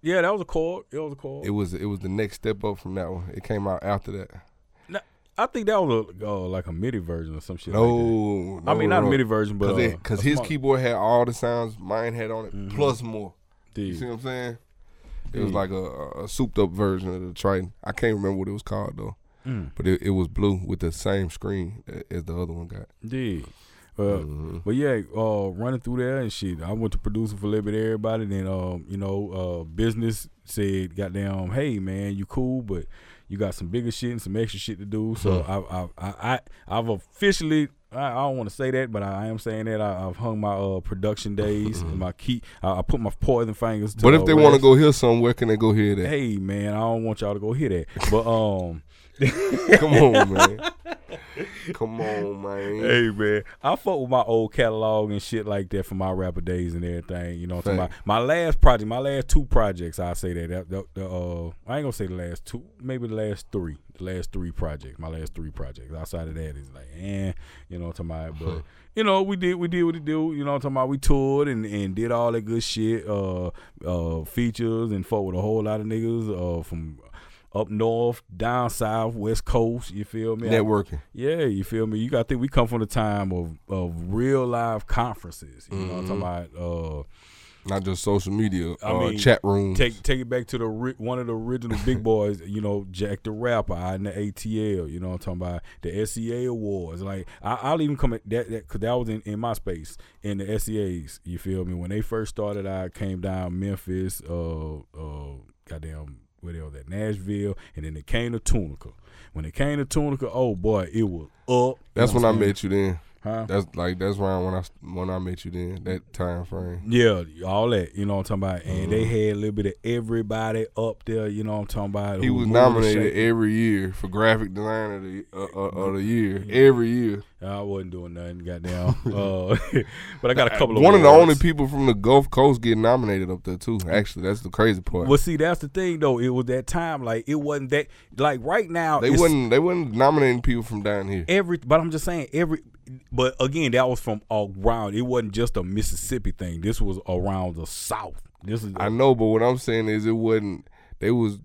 Yeah, that was a Korg. It was a Korg. It was it was the next step up from that one. It came out after that. I think that was a, uh, like a MIDI version or some shit. No, like that. I mean not no. a MIDI version, but Cause, uh, his smart- keyboard had all the sounds mine had on it, Mhm. plus more. You see what I'm saying? It was like a, a souped up version of the Triton. I can't remember what it was called though, mm, but it, it was blue with the same screen as the other one got. dude. Uh, Mhm. But yeah, uh, running through there and shit. I went to producing for a little bit. Everybody, then um, you know, uh, business said, "Goddamn, hey man, you cool, but you got some bigger shit and some extra shit to do." So I, I, I, I, I've officially. I, I don't want to say that, but I, am saying that I, I've hung my uh, production days and my key. I, I put my poison fingers. To But if they want to go hear something, where can they go hear that? hey man, I don't want y'all to go hear that. But um, Come on, man. Come on, man. Hey man, I fuck with my old catalog and shit like that from my rapper days and everything. You know, what I'm talking about? my last project, my last two projects. I'll say that. that, that- the, uh, I ain't gonna say the last two, maybe the last three. The last three projects, my last three projects. Outside of that, it's like, eh, you know, what I'm talking about. But you know, we did, we did what we do. You know, what I'm talking about. We toured and, and did all that good shit, uh, uh, features and fought with a whole lot of niggas, uh, from. Up north, down south, west coast, you feel me? I- Networking. yeah, you feel me? You got to think we come from the time of, of real live conferences. You know what I'm talking about? Uh, Not just social media, I uh, mean, chat rooms. take take it back to the ri- one of the original big boys, you know, Jack the Rapper out in the ATL. You know what I'm talking about? The SEA Awards. Like I, I'll even come at that because that, was in, in my space in the SEAs. You feel me? When they first started, I came down Memphis, uh, uh, goddamn, where they was at Nashville, and then it came to Tunica. When it came to Tunica, oh boy, it was up. That's when I what I'm saying? met you. Then Huh? that's like that's around when I when I met you. Then that time frame. Yeah, all that, you know what I'm talking about. And they Mhm. had a little bit of everybody up there, you know what I'm talking about. He was nominated every year for graphic designer of the, uh, uh, of the year. Every year. I wasn't doing nothing, goddamn. uh, but I got a couple of One of the only people from the Gulf Coast getting nominated up there too. Actually, that's the crazy part. Well, see, that's the thing though. It was that time, like it wasn't that. Like right now, they wasn't they wasn't nominating people from down here. every. But I'm just saying every. But again, that was from around. It wasn't just a Mississippi thing. This was around the South. This is I know, but what I'm saying is it wasn't. They was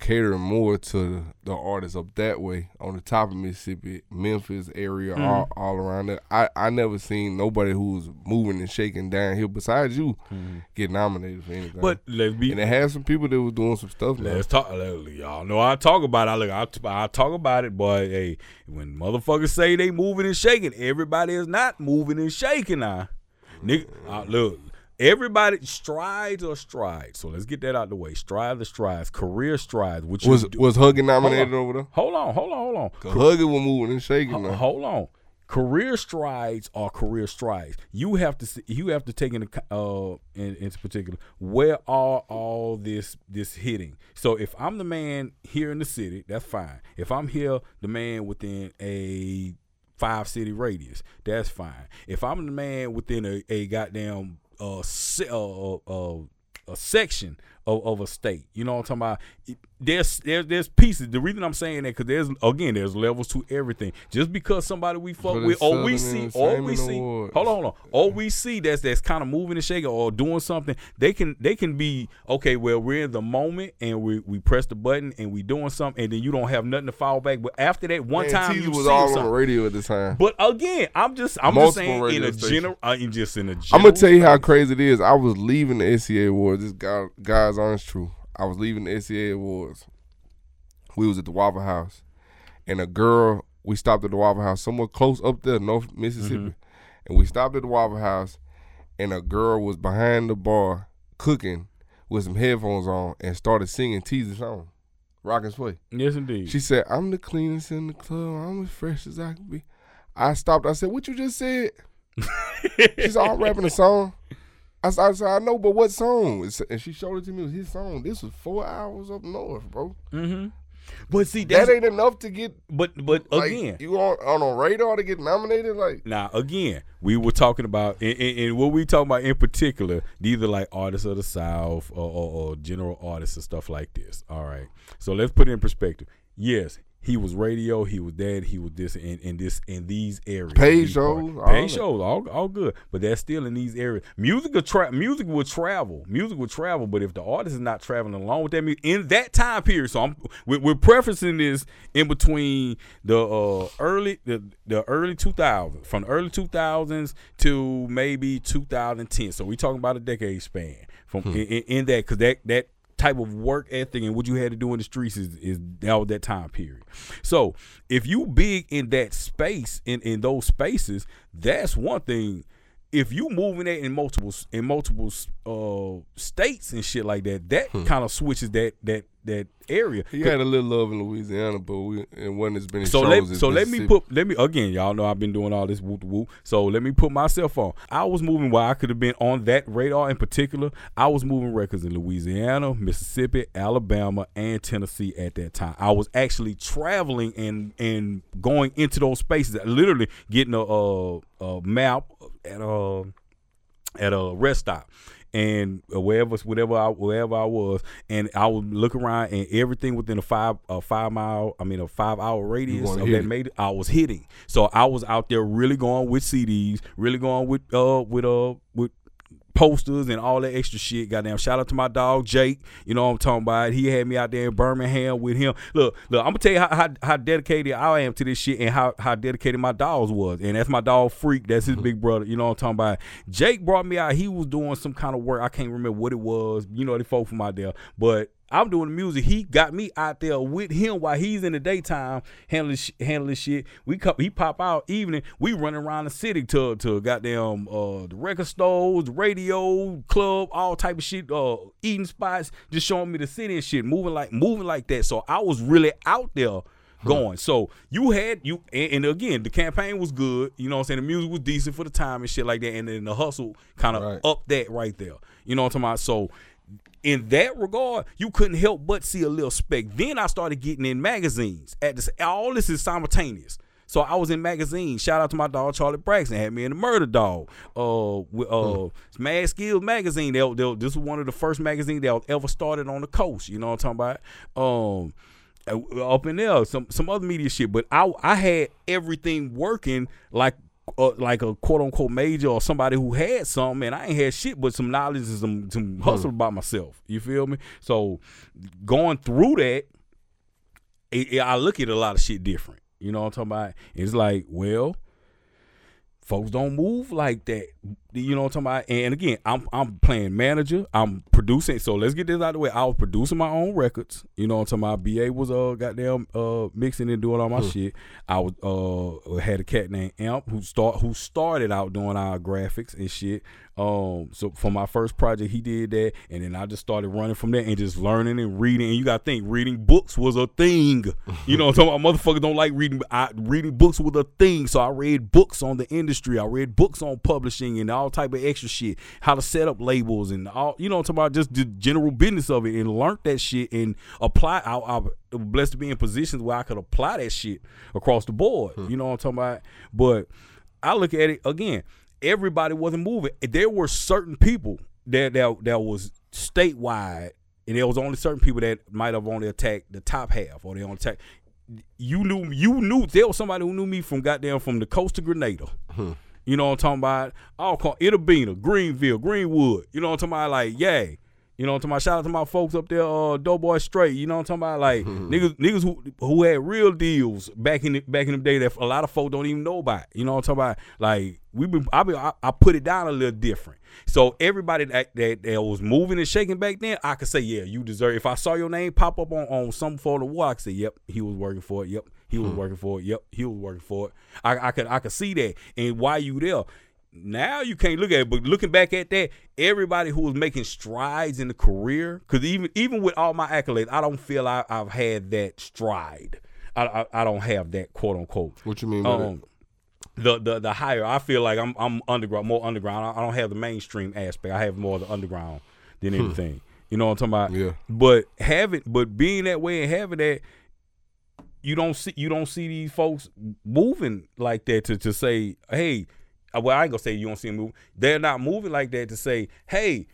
catering more to the artists up that way on the top of Mississippi, Memphis area, mm. all, all around there. I I never seen nobody who was moving and shaking down here besides you mm-hmm. get nominated for anything. But let's be and it had some people that was doing some stuff. Now. Let's talk. let- Y'all know I talk about it. I look. I, I talk about it, boy. Hey, when motherfuckers say they moving and shaking, everybody is not moving and shaking. Now, nigga, I, look. Everybody strides or strides. So let's get that out the way. Strides or strides. Career strides. Which Was do- was Huggin nominated over there? Hold on. Hold on. Hold on. Cause was moving and shaking. Ho- hold on. Career strides are career strides. You have to see, you have to take into uh in, into particular where are all this this hitting. So if I'm the man here in the city, that's fine. If I'm here, the man within a five city radius, that's fine. If I'm the man within a, a goddamn uh, se- uh, uh, a section of, of a state. You know what I'm talking about? It- There's there's there's pieces. The reason I'm saying that because there's again there's levels to everything. Just because somebody we fuck with or we see or we see Awards. hold on hold on or we see that's that's kind of moving and shaking or doing something. They can they can be okay. Well, we're in the moment and we we press the button and we doing something and then you don't have nothing to fall back. But after that one Man, time Teasy you was all on the radio at the time. But again, I'm just I'm Multiple just saying in a general uh, in just in a I'm gonna tell you how crazy it is. I was leaving the SEA Awards. This guy, guy's honest truth. I was leaving the SEA Awards. We was at the Waffle House, and a girl. We stopped at the Waffle House somewhere close up there, North Mississippi, Mm-hmm. and we stopped at the Waffle House, and a girl was behind the bar cooking with some headphones on and started singing Teasy song, "Rock and Sway." Yes, indeed. She said, "I'm the cleanest in the club. I'm as fresh as I can be." I stopped. I said, "What you just said?" She's all rapping a song." I said, I, said, I know, but what song? And she showed it to me. It was his song. This was four hours up north, bro. mm-hmm. But see, That ain't enough to get but but like again. you on on a radar to get nominated. Like Now again, we were talking about and, and, and what we talking about in particular. These are like artists of the South or, or, or general artists and stuff like this. All right, so let's put it in perspective. Yes, he was radio, he was that, he was this, and, and this in these areas. Pay shows, all shows, all all good, but that's still in these areas. Music will tra- music will travel, music will travel, but if the artist is not traveling along with that music in that time period, so I'm we're, we're preferencing this in between the uh, early the, the early 2000s, from the early 2000s to maybe 2010. So we're talking about a decade span from in, in, in that because that that type of work ethic and what you had to do in the streets is, is that was that time period. So if you big in that space in in those spaces, that's one thing. If you moving that in multiple in multiple uh, states and shit like that, that kind of switches that that that area. He had a little love in Louisiana, but we, it wasn't as many So shows let so let me put let me again. Y'all know I've been doing all this whoop whoop. So let me put myself on. I was moving where I could have been on that radar in particular. I was moving records in Louisiana, Mississippi, Alabama, and Tennessee at that time. I was actually traveling and and going into those spaces. Literally getting a, a, a map at a at a rest stop and wherever whatever I wherever I was, and I would look around and everything within a five a five mile I mean a five hour radius of that it. made I was hitting. So I was out there really going with CDs, really going with uh with uh with posters and all that extra shit. Goddamn, shout out to my dog Jake. You know what I'm talking about. He had me out there in Birmingham with him. Look, look, I'm gonna tell you how, how, how dedicated I am to this shit and how, how dedicated my dogs was. And that's my dog Freak. That's his mm-hmm. big brother. You know what I'm talking about. Jake brought me out. He was doing some kind of work. I can't remember what it was. You know, the folk from out there. But I'm doing the music. He got me out there with him while he's in the daytime handling sh- handling shit. We come, he pop out evening. We running around the city to to goddamn uh the record stores, radio club, all type of shit, uh eating spots, just showing me the city and shit, moving like moving like that. So I was really out there going. So you had you and, and again the campaign was good. You know what I'm saying? The music was decent for the time and shit like that. And then the hustle kind of Right. up that right there. You know what I'm talking about? So in that regard, you couldn't help but see a little speck. Then I started getting in magazines. At this, all this is simultaneous. So I was in magazines. Shout out to my dog Charlie Braxton. Had me in the Murder Dog. Uh, with, uh, Mad Skills magazine. They, they, this was one of the first magazines that was ever started on the coast. You know what I'm talking about? Um, uh, up in there, some some other media shit. But I I had everything working like uh, like a quote unquote major or somebody who had some, and I ain't had shit but some knowledge and some some hustle about myself. You feel me? So going through that, it, it- I look at a lot of shit different. You know what I'm talking about? It's like, well, folks don't move like that. You know what I'm talking about? And again, I'm I'm playing manager. I'm producing. So let's get this out of the way. I was producing my own records. You know what I'm talking about? BA was uh goddamn uh mixing and doing all my shit. I was uh had a cat named Amp who start who started out doing our graphics and shit. Um so for my first project he did that and then I just started running from there and just learning and reading and you gotta think reading books was a thing. You know what I'm talking about? Motherfuckers don't like reading but I, reading books was a thing. So I read books on the industry. I read books on publishing and all type of extra shit. How to set up labels and all you know I'm talking about just the general business of it and learned that shit and apply I, I was blessed to be in positions where I could apply that shit across the board. Hmm. You know what I'm talking about? But I look at it again. Everybody wasn't moving. There were certain people that that that was statewide, and there was only certain people that might have only attacked the top half, or they only attacked. You knew, you knew there was somebody who knew me from goddamn from the coast of Grenada. Hmm. You know what I'm talking about? I'll call Itta Bena, Greenville, Greenwood. You know what I'm talking about? Like, yay. You know what I'm talking about? Shout out to my folks up there, uh, Doughboy Straight. You know what I'm talking about? Like niggas, niggas who who had real deals back in the, back in the day that a lot of folk don't even know about. You know what I'm talking about? Like we been, I, been, I, I put it down a little different. So everybody that, that that was moving and shaking back then, I could say, yeah, you deserve. If I saw your name pop up on on some for the war, I could say, yep, he was working for it. Yep, he was working for it. Yep, he was working for it. I, I could I could see that. And why you there? Now you can't look at it, but looking back at that, everybody who was making strides in the career, because even even with all my accolades, I don't feel I, I've had that stride. I, I I don't have that quote unquote. What you mean by Um, the the the higher, I feel like I'm I'm underground, more underground. I, I don't have the mainstream aspect. I have more of the underground than anything. You know what I'm talking about? Yeah. But having, but being that way and having that, you don't see you don't see these folks moving like that to to say, hey, uh, well, I ain't gonna say you don't see them move. They're not moving like that to say, hey,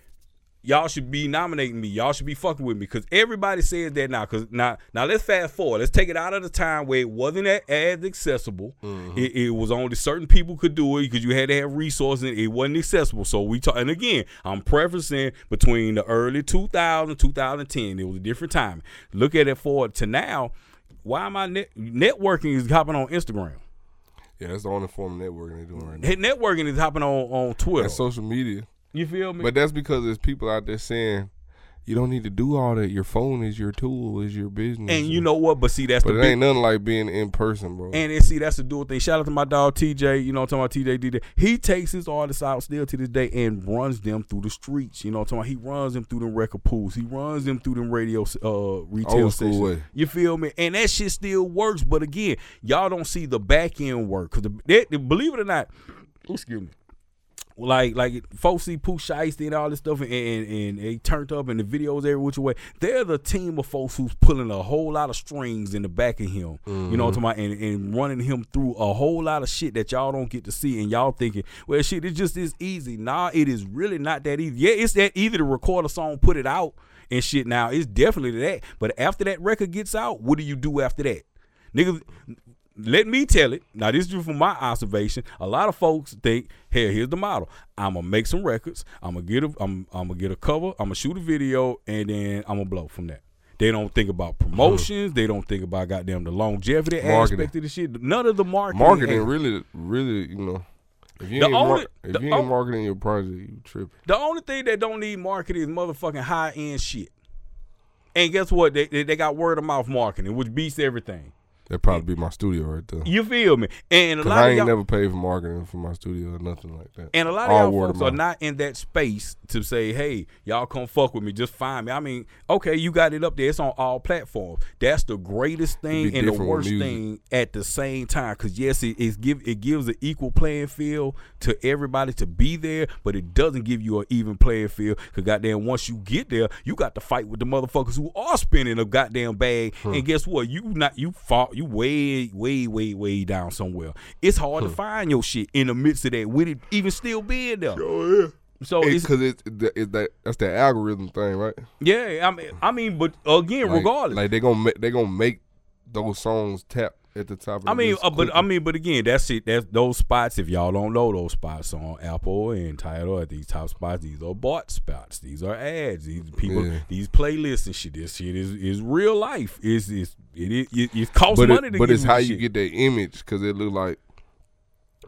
y'all should be nominating me. Y'all should be fucking with me because everybody says that now. Because now, now let's fast forward. Let's take it out of the time where it wasn't as accessible. It, it was only certain people could do it because you had to have resources. And it wasn't accessible. So we talk. And again, I'm preferencing between the early 2000 2010. It was a different time. Look at it forward to now. Why am I net, networking is hopping on Instagram? Yeah, that's the only form of networking they're doing right now. Networking is hopping on on Twitter. That's social media. you feel me? But that's because there's people out there saying, you don't need to do all that. Your phone is your tool, is your business. And you know what? But see, that's but the it big, ain't nothing like being in person, bro. And then see, that's the dual thing. Shout out to my dog TJ. You know, what I'm talking about TJ DJ. He takes his artists out still to this day and runs them through the streets. You know, what I'm talking about. He runs them through the record pools. He runs them through them radio uh retail Old stations. way. You feel me? And that shit still works. But again, y'all don't see the back end work because believe it or not, excuse me like like folks see Pooh Shiesty and all this stuff and, and and they turned up and the videos every which way. They're the team of folks who's pulling a whole lot of strings in the back of him. You know what I'm mm-hmm. talking about? And, and running him through a whole lot of shit that y'all don't get to see and y'all thinking, well shit, it just is easy. Nah, it is really not that easy. Yeah, it's that easy to record a song, put it out and shit now. It's definitely that. But after that record gets out, what do you do after that? Niggas let me tell it. Now, this is just from my observation. A lot of folks think, "Hey, here's the model. I'm gonna make some records. I'm gonna get a, I'm, I'm gonna get a cover. I'm gonna shoot a video, and then I'm gonna blow from that." They don't think about promotions. They don't think about goddamn the longevity Marketing. aspect of the shit. None of the marketing. marketing really, really, you know, if you The ain't, only- mar- if the you ain't marketing your project, you tripping. The only thing that don't need marketing is motherfucking high end shit. And guess what? They, they they got word of mouth marketing, which beats everything. That'd probably be my studio right there. You feel me? And a lot I of ain't y'all, never paid for marketing for my studio or nothing like that. And a lot All of y'all of folks are not in that space to say, hey, y'all come fuck with me, just find me. I mean, okay, you got it up there. It's on all platforms. That's the greatest thing and the worst thing at the same time. Cause yes, it is give it gives an equal playing field to everybody to be there, but it doesn't give you an even playing field. Cause goddamn, once you get there, you got to fight with the motherfuckers who are spinning a goddamn bag. Hmm. And guess what? You not you fought you way, way, way, way down somewhere. It's hard Hmm. to find your shit in the midst of that with it even still being there. So it's, Because it's, it's, it's that that's the algorithm thing, right? yeah, I mean, I mean, but again, Like- regardless, like they gonna make they gonna make those songs tap at the top. Of I the mean, uh, but I mean, but again, that's it. That's those spots. If y'all don't know those spots on Apple and Tidal, at these top spots, these are bought spots. These are ads. These people, Yeah. these playlists and shit. This shit is is real life. Is is it, it, it, it costs but money it, to but it's how you shit. get that image because it look like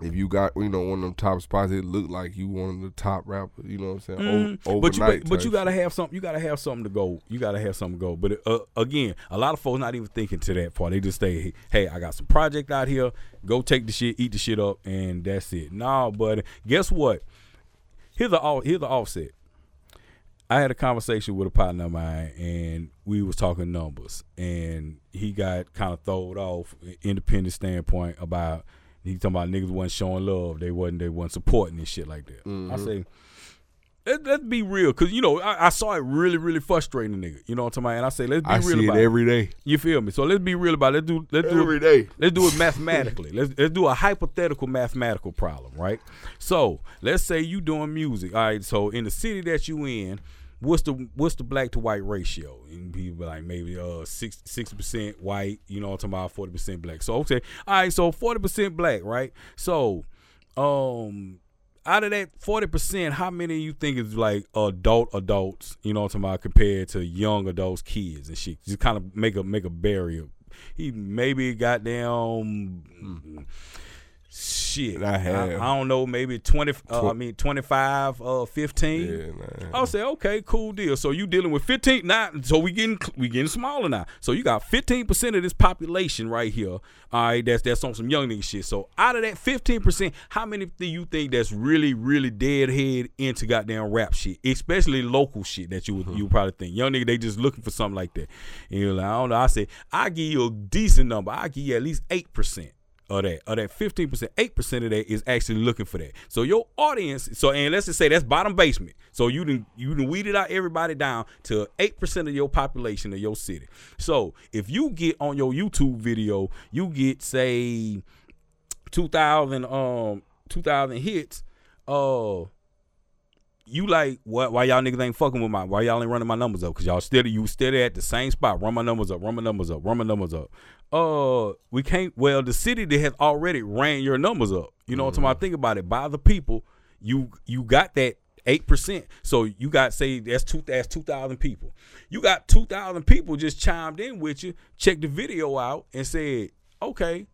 if you got you know one of them top spots, it look like you one of the top rappers. You know what I'm saying? Mm, O- but you but, but you gotta have something. You gotta have something to go. You gotta have something to go. But uh, again, a lot of folks not even thinking to that part. They just say, "Hey, I got some project out here. Go take the shit, eat the shit up, and that's it." No, but guess what? Here's the here's the offset. I had a conversation with a partner of mine, and we was talking numbers, and he got kind of thrown off, independent standpoint about he talking about niggas wasn't showing love, they wasn't they wasn't supporting and shit like that. I mm-hmm. say, let, let's be real, cause you know I, I saw it really really frustrating nigga. You know what I'm talking about? And I say let's be I real see it about it. every day. You feel me? So let's be real about it. Let's do let's do Every day. Let's do it mathematically. let's let's do a hypothetical mathematical problem, right? So let's say you doing music. All right. So in the city that you in, what's the what's the black to white ratio? And people like maybe uh six percent white. You know, I'm talking about forty percent black. So okay. All right. So forty percent black, right? So, um. Out of that forty percent, how many you think is like adult adults? You know I'm talking about compared to young adults, kids and shit. Just kind of make a make a barrier. He maybe got down shit. I have. I, I don't know, maybe twenty. Uh, I mean twenty five, uh, fifteen. Yeah. I'll say, okay, cool deal. So you dealing with fifteen now? So we getting we getting smaller now. So you got fifteen percent of this population right here. All right, that's that's on some young nigga shit. So out of that fifteen percent, how many do you think that's really really deadhead into goddamn rap shit, especially local shit that you would you would probably think young nigga they just looking for something like that. And you're like, I don't know. I say I give you a decent number. I give you at least eight percent of that, of that fifteen percent, eight percent of that is actually looking for that. So your audience, so and let's just say that's bottom basement. So you didn't you done weeded out everybody down to eight percent of your population of your city. So if you get on your YouTube video, you get say two thousand um two thousand hits, uh you like what why y'all niggas ain't fucking with my why y'all ain't running my numbers up because y'all steady you steady at the same spot run my numbers up run my numbers up run my numbers up uh we can't well the city that has already ran your numbers up. You know what I'm talking about? Think about it. By the people you you got that eight percent. So you got say that's two that's two thousand people. You got two thousand people just chimed in with you checked the video out and said okay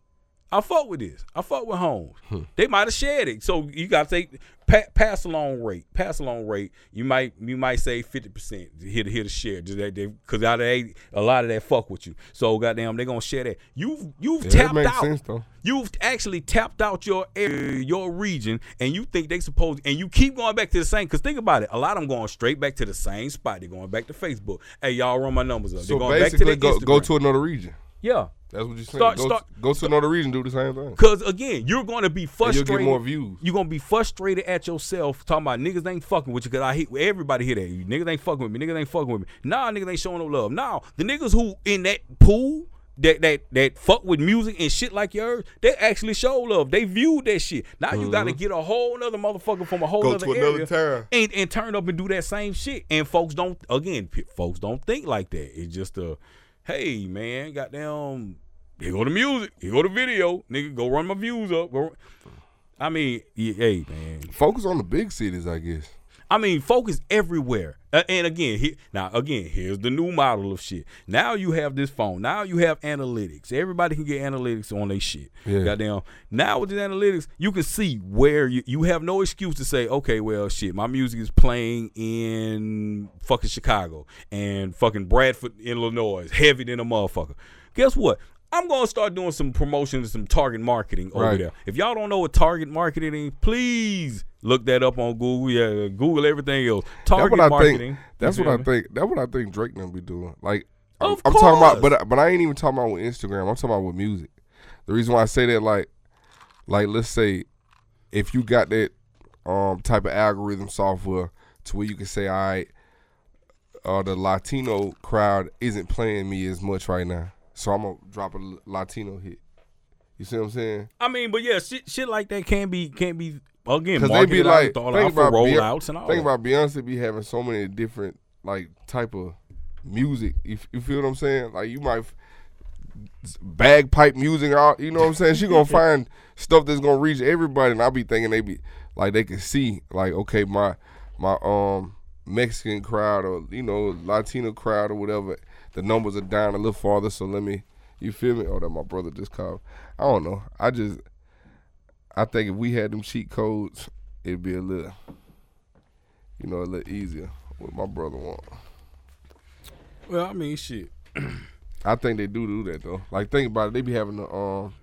I fuck with this. I fuck with Holmes. Hmm. They might have shared it. So you got to take pa- pass along rate. Pass along rate. You might you might say fifty percent hit hit a share. Just that they because out of eight, a lot of that fuck with you. So goddamn, they gonna share that. You've you've Yeah, tapped makes out. sense, though. You've actually tapped out your area, your region, and you think they supposed, and you keep going back to the same. Because think about it, a lot of them going straight back to the same spot. They're going back to Facebook. Hey, y'all run my numbers up. So They're going back to basically, go, go to another region. Yeah. That's what you're saying. Start- go, start- go to another region, do the same thing. Cause again, you're gonna be And you'll frustrated. get more views. You're gonna be frustrated at yourself talking about niggas ain't fucking with you. Cause I hit everybody hear that. Niggas ain't fucking with me. Niggas ain't fucking with me. Nah, niggas ain't showing no love. Nah, the niggas who in that pool that that that fuck with music and shit like yours, they actually show love. They viewed that shit. Now you gotta get a whole nother motherfucker from a whole Mm-hmm. Go other to another area town. and, and turn up and do that same shit. And folks don't again, folks don't think like that. It's just a hey man, goddamn here go the music, here go the video, nigga, go run my views up. Go, I mean, yeah, hey man, Focus on the big cities, I guess. I mean, focus everywhere. Uh, and again, he, now again, here's the new model of shit. Now you have this phone. Now you have analytics. Everybody can get analytics on their shit. Yeah. Goddamn. Now with the analytics, you can see where you you have no excuse to say, okay, well, shit, my music is playing in fucking Chicago and fucking Bradford, Illinois, heavy than a motherfucker. Guess what? I'm gonna start doing some promotion and some target marketing over Right. there. If y'all don't know what target marketing is, please look that up on Google. Yeah, Google everything else. That's Target what I marketing. think. That's what I me? think. That's what I think Drake gonna be doing. Like, I'm, I'm talking about, but but I ain't even talking about with Instagram. I'm talking about with music. The reason why I say that, like, like let's say, if you got that um type of algorithm software to where you can say, all right, uh, the Latino crowd isn't playing me as much right now, so I'm gonna drop a Latino hit. You see what I'm saying? I mean, but yeah, shit, shit like that can't be can't be again Because they be like, thought think about Beyonce, rollouts and all. think about Beyonce be having so many different like type of music. You, you feel what I'm saying? Like you might bagpipe music out. You know what I'm saying? She gonna find stuff that's gonna reach everybody, and I be thinking they be like they can see like okay my my um Mexican crowd or you know Latino crowd or whatever. The numbers are down a little farther, so let me. You feel me? Oh, that my brother just called. I don't know. I just I think if we had them cheat codes, it'd be a little, you know, a little easier. What my brother want. well, I mean, shit. I think they do do that though. Like think about it, they be having the um,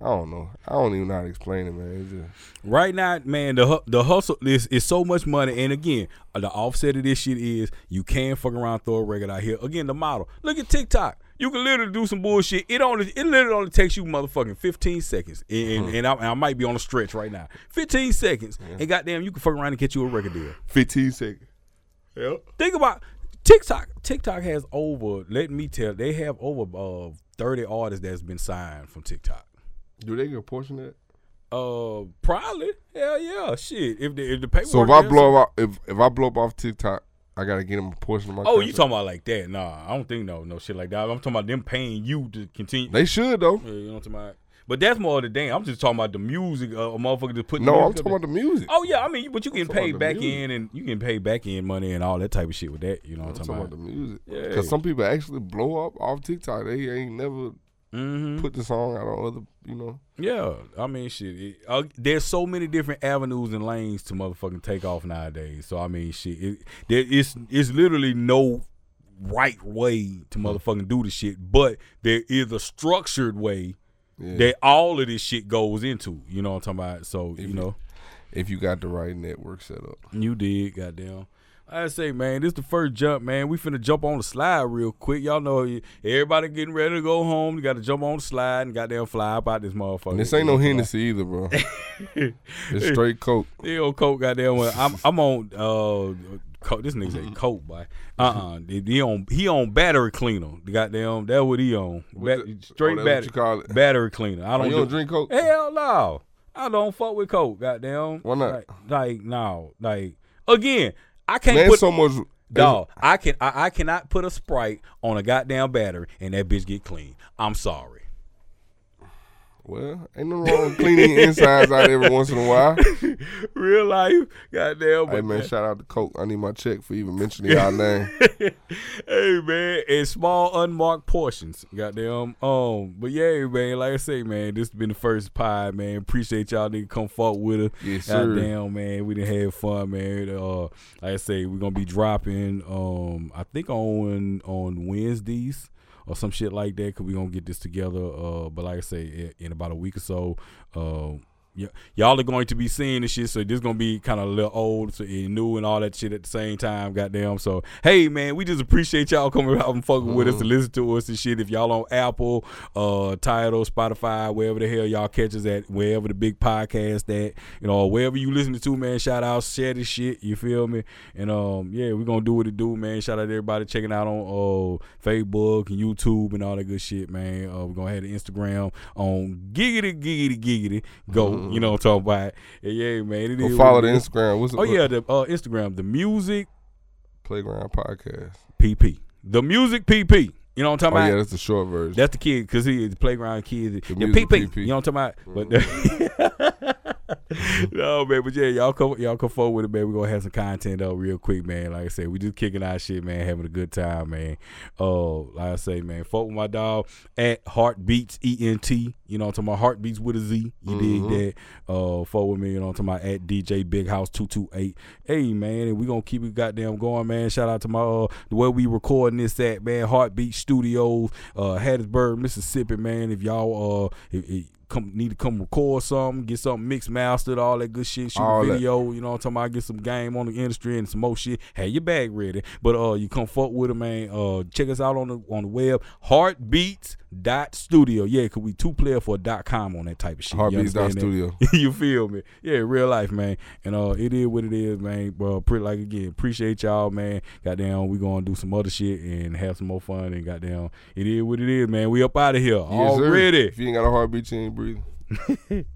I don't know. I don't even know how to explain it, man. Just, Right now, man, the the hustle is is so much money, and again, uh, the offset of this shit is you can fuck around throw a record out here. Again, the model. Look at TikTok. You can literally do some bullshit. It only it literally only takes you motherfucking 15 seconds, and, and, I, and I might be on a stretch right now. 15 seconds, and goddamn, you can fuck around and get you a record deal. 15 seconds. Yep. Think about TikTok. TikTok has over. Let me tell. They have over uh, 30 artists that's been signed from TikTok. Do they get a portion of that? Uh, probably. Hell yeah. Shit. If the if the paperwork. So if I is- blow up, if if I blow up off TikTok, I gotta get them a portion of my. Oh, you talking about like that? Nah, I don't think no, no shit like that. I'm talking about them paying you to continue. They should though. Yeah, you know what I'm talking about? But that's more of the damn. I'm just talking about the music. Uh, a motherfucker just put. No, I'm talking about the music. Oh yeah, I mean, but you can talking pay about the back music. in and you can pay back in money and all that type of shit with that. You know I'm what I'm talking talking about about? the music. Yeah. Because some people actually blow up off TikTok. They ain't never Mm-hmm. put the song out on other, you know. Yeah, I mean, shit. It, uh, there's so many different avenues and lanes to motherfucking take off nowadays. So I mean, shit. It, there is it's literally no right way to motherfucking do the shit, but there is a structured way Yeah. that all of this shit goes into. You know what I'm talking about? So you If- know, if you got the right network set up. you did, goddamn. I say, man, this the first jump, man. We finna jump on the slide real quick. Y'all know everybody getting ready to go home. You got to jump on the slide and goddamn fly up out this motherfucker. And this ain't no Hennessy either, bro. it's straight Coke. Yeah, old Coke goddamn well. I'm I'm on uh Coke. This nigga say Coke, boy. Uh uh He on he on battery cleaner. Goddamn that what he on. The- straight oh, battery you call it? battery cleaner. I Oh, don't do, don't drink Coke? Hell no. I don't fuck with Coke, goddamn. Why not? Like, like no. Like again, I can't Man, put so much. Dog, I can I, I cannot put a sprite on a goddamn battery and that bitch get clean. I'm sorry. Well, ain't nothing wrong with cleaning insides out every once in a while. Real life, goddamn. Hey man, shout out to Coke. I need my check for even mentioning y'all name. hey man, in small unmarked portions. Goddamn. Um, but yeah, man, like I say, man, this has been the first pie, man. Appreciate y'all nigga come fuck with us. Yes, sir. Goddamn, man, we didn't have fun, man. Uh, like I say, we're gonna be dropping. Um, I think on on Wednesdays or some shit like that, cause we gonna get this together. Uh, but like I say, in, in about a week or so, uh. Y'all are going to be seeing this shit, so this is gonna be kind of a little old so, and new and all that shit at the same time. Goddamn. So hey, man, we just appreciate y'all coming out and fucking with us to listen to us and shit. If y'all on Apple, uh, Tidal, Spotify, wherever the hell y'all catch us at, wherever the big podcast at, you know, wherever you listening to, man, shout out, share this shit. You feel me? And um, yeah, we gonna do what it do, man. Shout out to everybody checking out on uh Facebook and YouTube and all that good shit, man. Uh, we're gonna have the Instagram on giggity giggity giggity go. You know what I'm talking about? Yeah, man. It is follow the is. Instagram. What's Oh what- yeah, the uh, Instagram, the music Playground Podcast. PP, the music PP. You know what I'm Oh talking yeah, that's the short version. That's the kid because he is the playground kid. The The, music PP, PP. You know what I'm talking about? But no man, but yeah, y'all come y'all come forward with it, man. We're gonna have some content up real quick, man. Like I said, we just kicking our shit, man, having a good time, man. Uh, like I say, man, fuck with my dog at Heartbeatz ENT. You know, to about Heartbeatz with a Z. You Mhm. dig that? Uh, fuck with me. You know, talking about at DJ Big House two two eight. Hey man, and we gonna keep it goddamn going, man. Shout out to my uh where we recording this at, man. Heartbeat Studios, uh, Hattiesburg, Mississippi, man. If y'all uh if, if come need to come record something, get something mixed mastered, all that good shit, shoot All a that. video, you know what I'm talking about, get some game on the industry and some more shit. Have your bag ready. But uh you come fuck with it, man. Uh check us out on the on the web, heartbeats dot studio. Yeah, cause we two player for dot com on that type of shit. Heartbeats dot studio. you feel me? Yeah, real life, man. And uh, it is what it is, man. Bro, pretty like again, appreciate y'all, man. Goddamn, we gonna do some other shit and have some more fun. And goddamn, it is what it is, man. We up out of here Yes, sir. already. If you ain't got a heartbeat, you breathing.